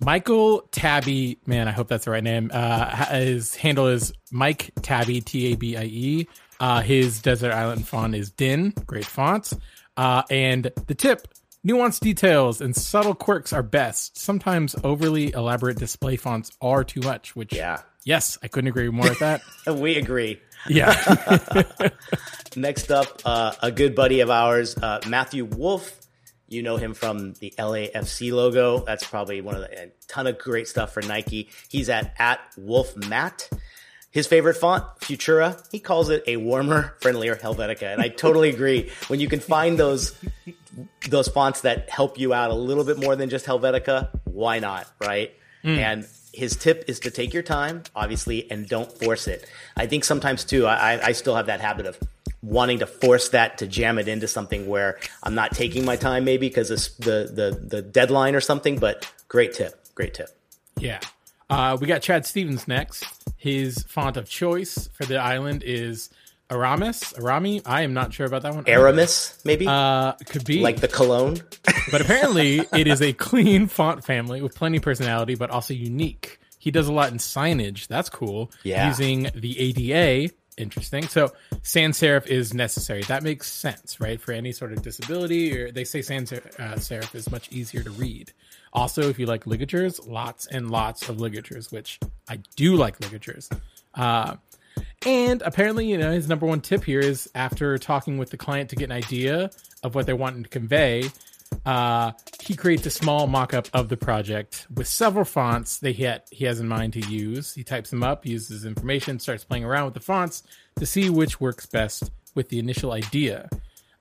Michael Tabie, man, I hope that's the right name. Uh, his handle is Mike Tabie, T A B I E. Uh, his desert island font is DIN, great font. Uh, and the tip: nuanced details and subtle quirks are best. Sometimes overly elaborate display fonts are too much. Which, Yeah. yes, I couldn't agree more with that. (laughs) We agree. yeah, (laughs) Next up, uh, a good buddy of ours, uh, Matthew Wolf. You know him from the LAFC logo. That's probably one of the a ton of great stuff for Nike. He's at at Wolf Matt. His favorite font, Futura. He calls it a warmer, friendlier Helvetica, and I totally agree. When you can find those those fonts that help you out a little bit more than just Helvetica, why not, right? Hmm. And his tip is to take your time, obviously, and don't force it. I think sometimes too, I, I- still have that habit of wanting to force that to jam it into something where I'm not taking my time, maybe because the the the deadline or something. But great tip, great tip. yeah. Uh, we got Chad Stevens next. His font of choice for the island is Aramis. Arami. I am not sure about that one. Aramis, maybe Uh, could be like the cologne. (laughs) But apparently, it is a clean font family with plenty of personality, but also unique. He does a lot in signage. That's cool. Yeah. Using the ADA. Interesting. So sans serif is necessary. That makes sense, right? For any sort of disability, or they say sans uh, serif is much easier to read. Also, if you like ligatures, lots and lots of ligatures, which I do like ligatures. Uh, and apparently, you know, his number one tip here is after talking with the client to get an idea of what they're wanting to convey, uh, he creates a small mock-up of the project with several fonts that he, had, he has in mind to use. He types them up, uses information, starts playing around with the fonts to see which works best with the initial idea.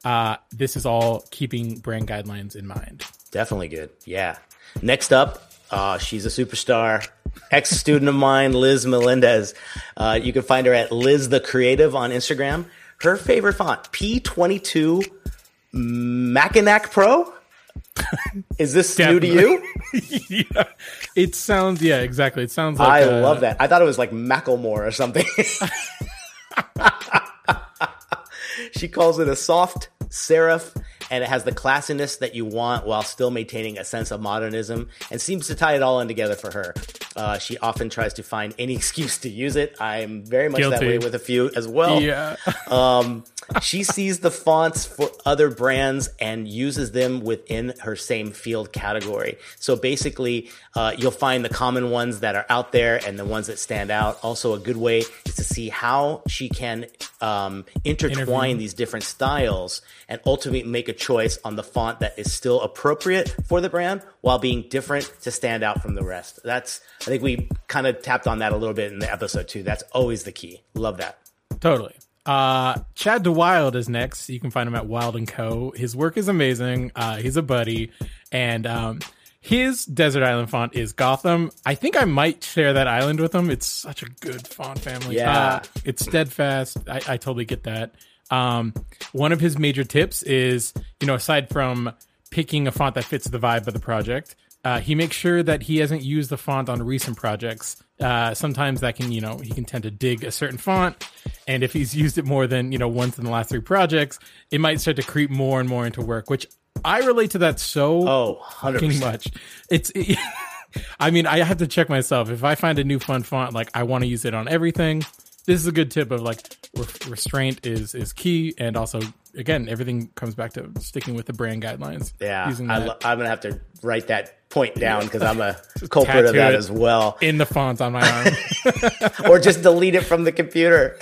Uh, this is all keeping brand guidelines in mind. Definitely good. Yeah. Next up, uh, she's a superstar. Ex student of mine, Liz Melendez. Uh, you can find her at Liz the Creative on Instagram. Her favorite font, P22 Mackinac Pro. (laughs) Is this new to you? (laughs) yeah, it sounds yeah, exactly. It sounds like uh, love that. I thought it was like Macklemore or something. (laughs) she calls it a soft serif, and it has the classiness that you want while still maintaining a sense of modernism, and seems to tie it all in together for her. Uh, she often tries to find any (laughs) excuse to use it. I'm very much that way with a few as well. Yeah, (laughs) Um, she sees the fonts for other brands and uses them within her same field category. So basically, uh, you'll find the common ones that are out there and the ones that stand out. Also, a good way is to see how she can um, intertwine Intervene. these different styles and ultimately make a choice on the font that is still appropriate for the brand while being different to stand out from the rest. That's I think we kind of tapped on that a little bit in the episode too. That's always the key. Love that. Totally. Uh, Chad DeWild is next. You can find him at Wild and Co. His work is amazing. Uh, he's a buddy, and um, his desert island font is Gotham. I think I might share that island with him. It's such a good font family. Yeah. Uh, it's steadfast. I, I totally get that. Um, one of his major tips is, you know, aside from picking a font that fits the vibe of the project, uh, he makes sure that he hasn't used the font on recent projects. Uh, sometimes that can, you know, he can tend to dig a certain font, and if he's used it more than you know once in the last three projects, it might start to creep more and more into work. Which I relate to that so Oh, 100%. much. It's. (laughs) I mean, I have to check myself. If I find a new fun font, like I want to use it on everything. This is a good tip of like re- restraint is is key, and also again, everything comes back to sticking with the brand guidelines. Yeah, using I I'm gonna have to write that point down because I'm a (laughs) culprit of that as well, in the font on my arm. (laughs) (laughs) or just delete it from the computer.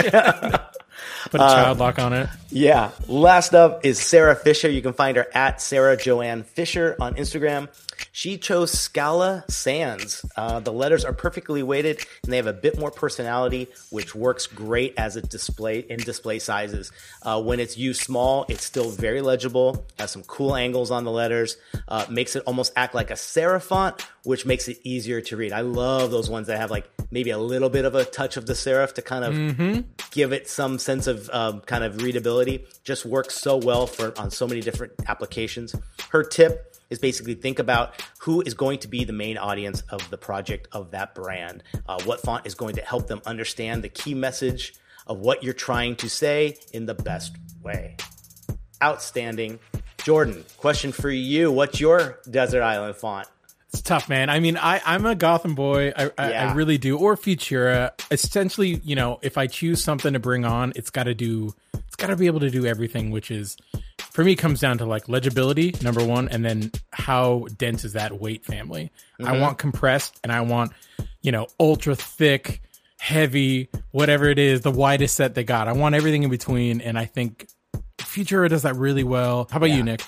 Put a child lock on it. Yeah. Last up is Sarah Fisher. You can find her at Sarah Joanne Fisher on Instagram. She chose Scala Sans. Uh, the letters are perfectly weighted and they have a bit more personality, which works great as a display in display sizes. Uh, when it's used small, it's still very legible. Has some cool angles on the letters. Uh, makes it almost act like a serif font, which makes it easier to read. I love those ones that have like maybe a little bit of a touch of the serif to kind of give it some sense of um, kind of readability. Just works so well for on so many different applications. Her tip is basically think about who is going to be the main audience of the project of that brand. Uh, what font is going to help them understand the key message of what you're trying to say in the best way. Outstanding. Jordan, question for you. What's your desert island font? It's tough, man. I mean, I, I'm a Gotham boy. I, I, Yeah. I really do. Or Futura. Essentially, you know, if I choose something to bring on, it's got to do, it's got to be able to do everything, which is, for me, comes down to like legibility, number one, and then how dense is that weight family. I mm-hmm. want compressed and I want, you know, ultra thick, heavy, whatever it is, the widest set they got. I want everything in between. And I think Futura does that really well. How about you, Nick?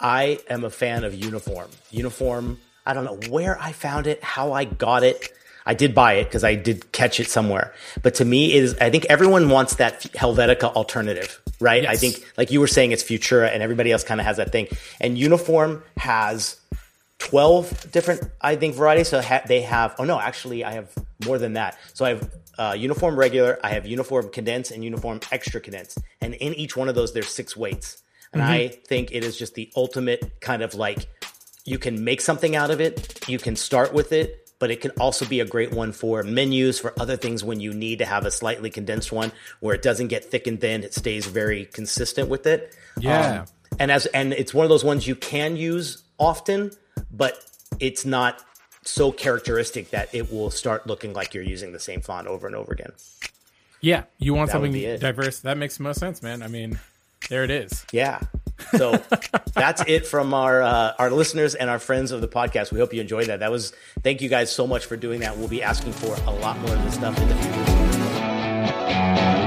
I am a fan of uniform. Uniform, I don't know where I found it, how I got it. I did buy it because I did catch it somewhere. But to me, it is, I think everyone wants that Helvetica alternative, right? I think, like you were saying, it's Futura and everybody else kind of has that thing. And Uniform has 12 different, I think, varieties. So ha- they have, oh no, actually, I have more than that. So I have uh, uniform regular, I have uniform condensed, and uniform extra condensed. And in each one of those, there's six weights. And I think it is just the ultimate kind of like you can make something out of it, you can start with it, but it can also be a great one for menus, for other things when you need to have a slightly condensed one where it doesn't get thick and thin, it stays very consistent with it. Yeah. Um, and as and it's one of those ones you can use often, but it's not so characteristic that it will start looking like you're using the same font over and over again. Yeah, you want That something diverse. That makes the most sense, man. I mean, there it is. Yeah. So (laughs) that's it from our uh, our listeners and our friends of the podcast. We hope you enjoyed that. That was thank you guys so much for doing that. We'll be asking for a lot more of this stuff in the future.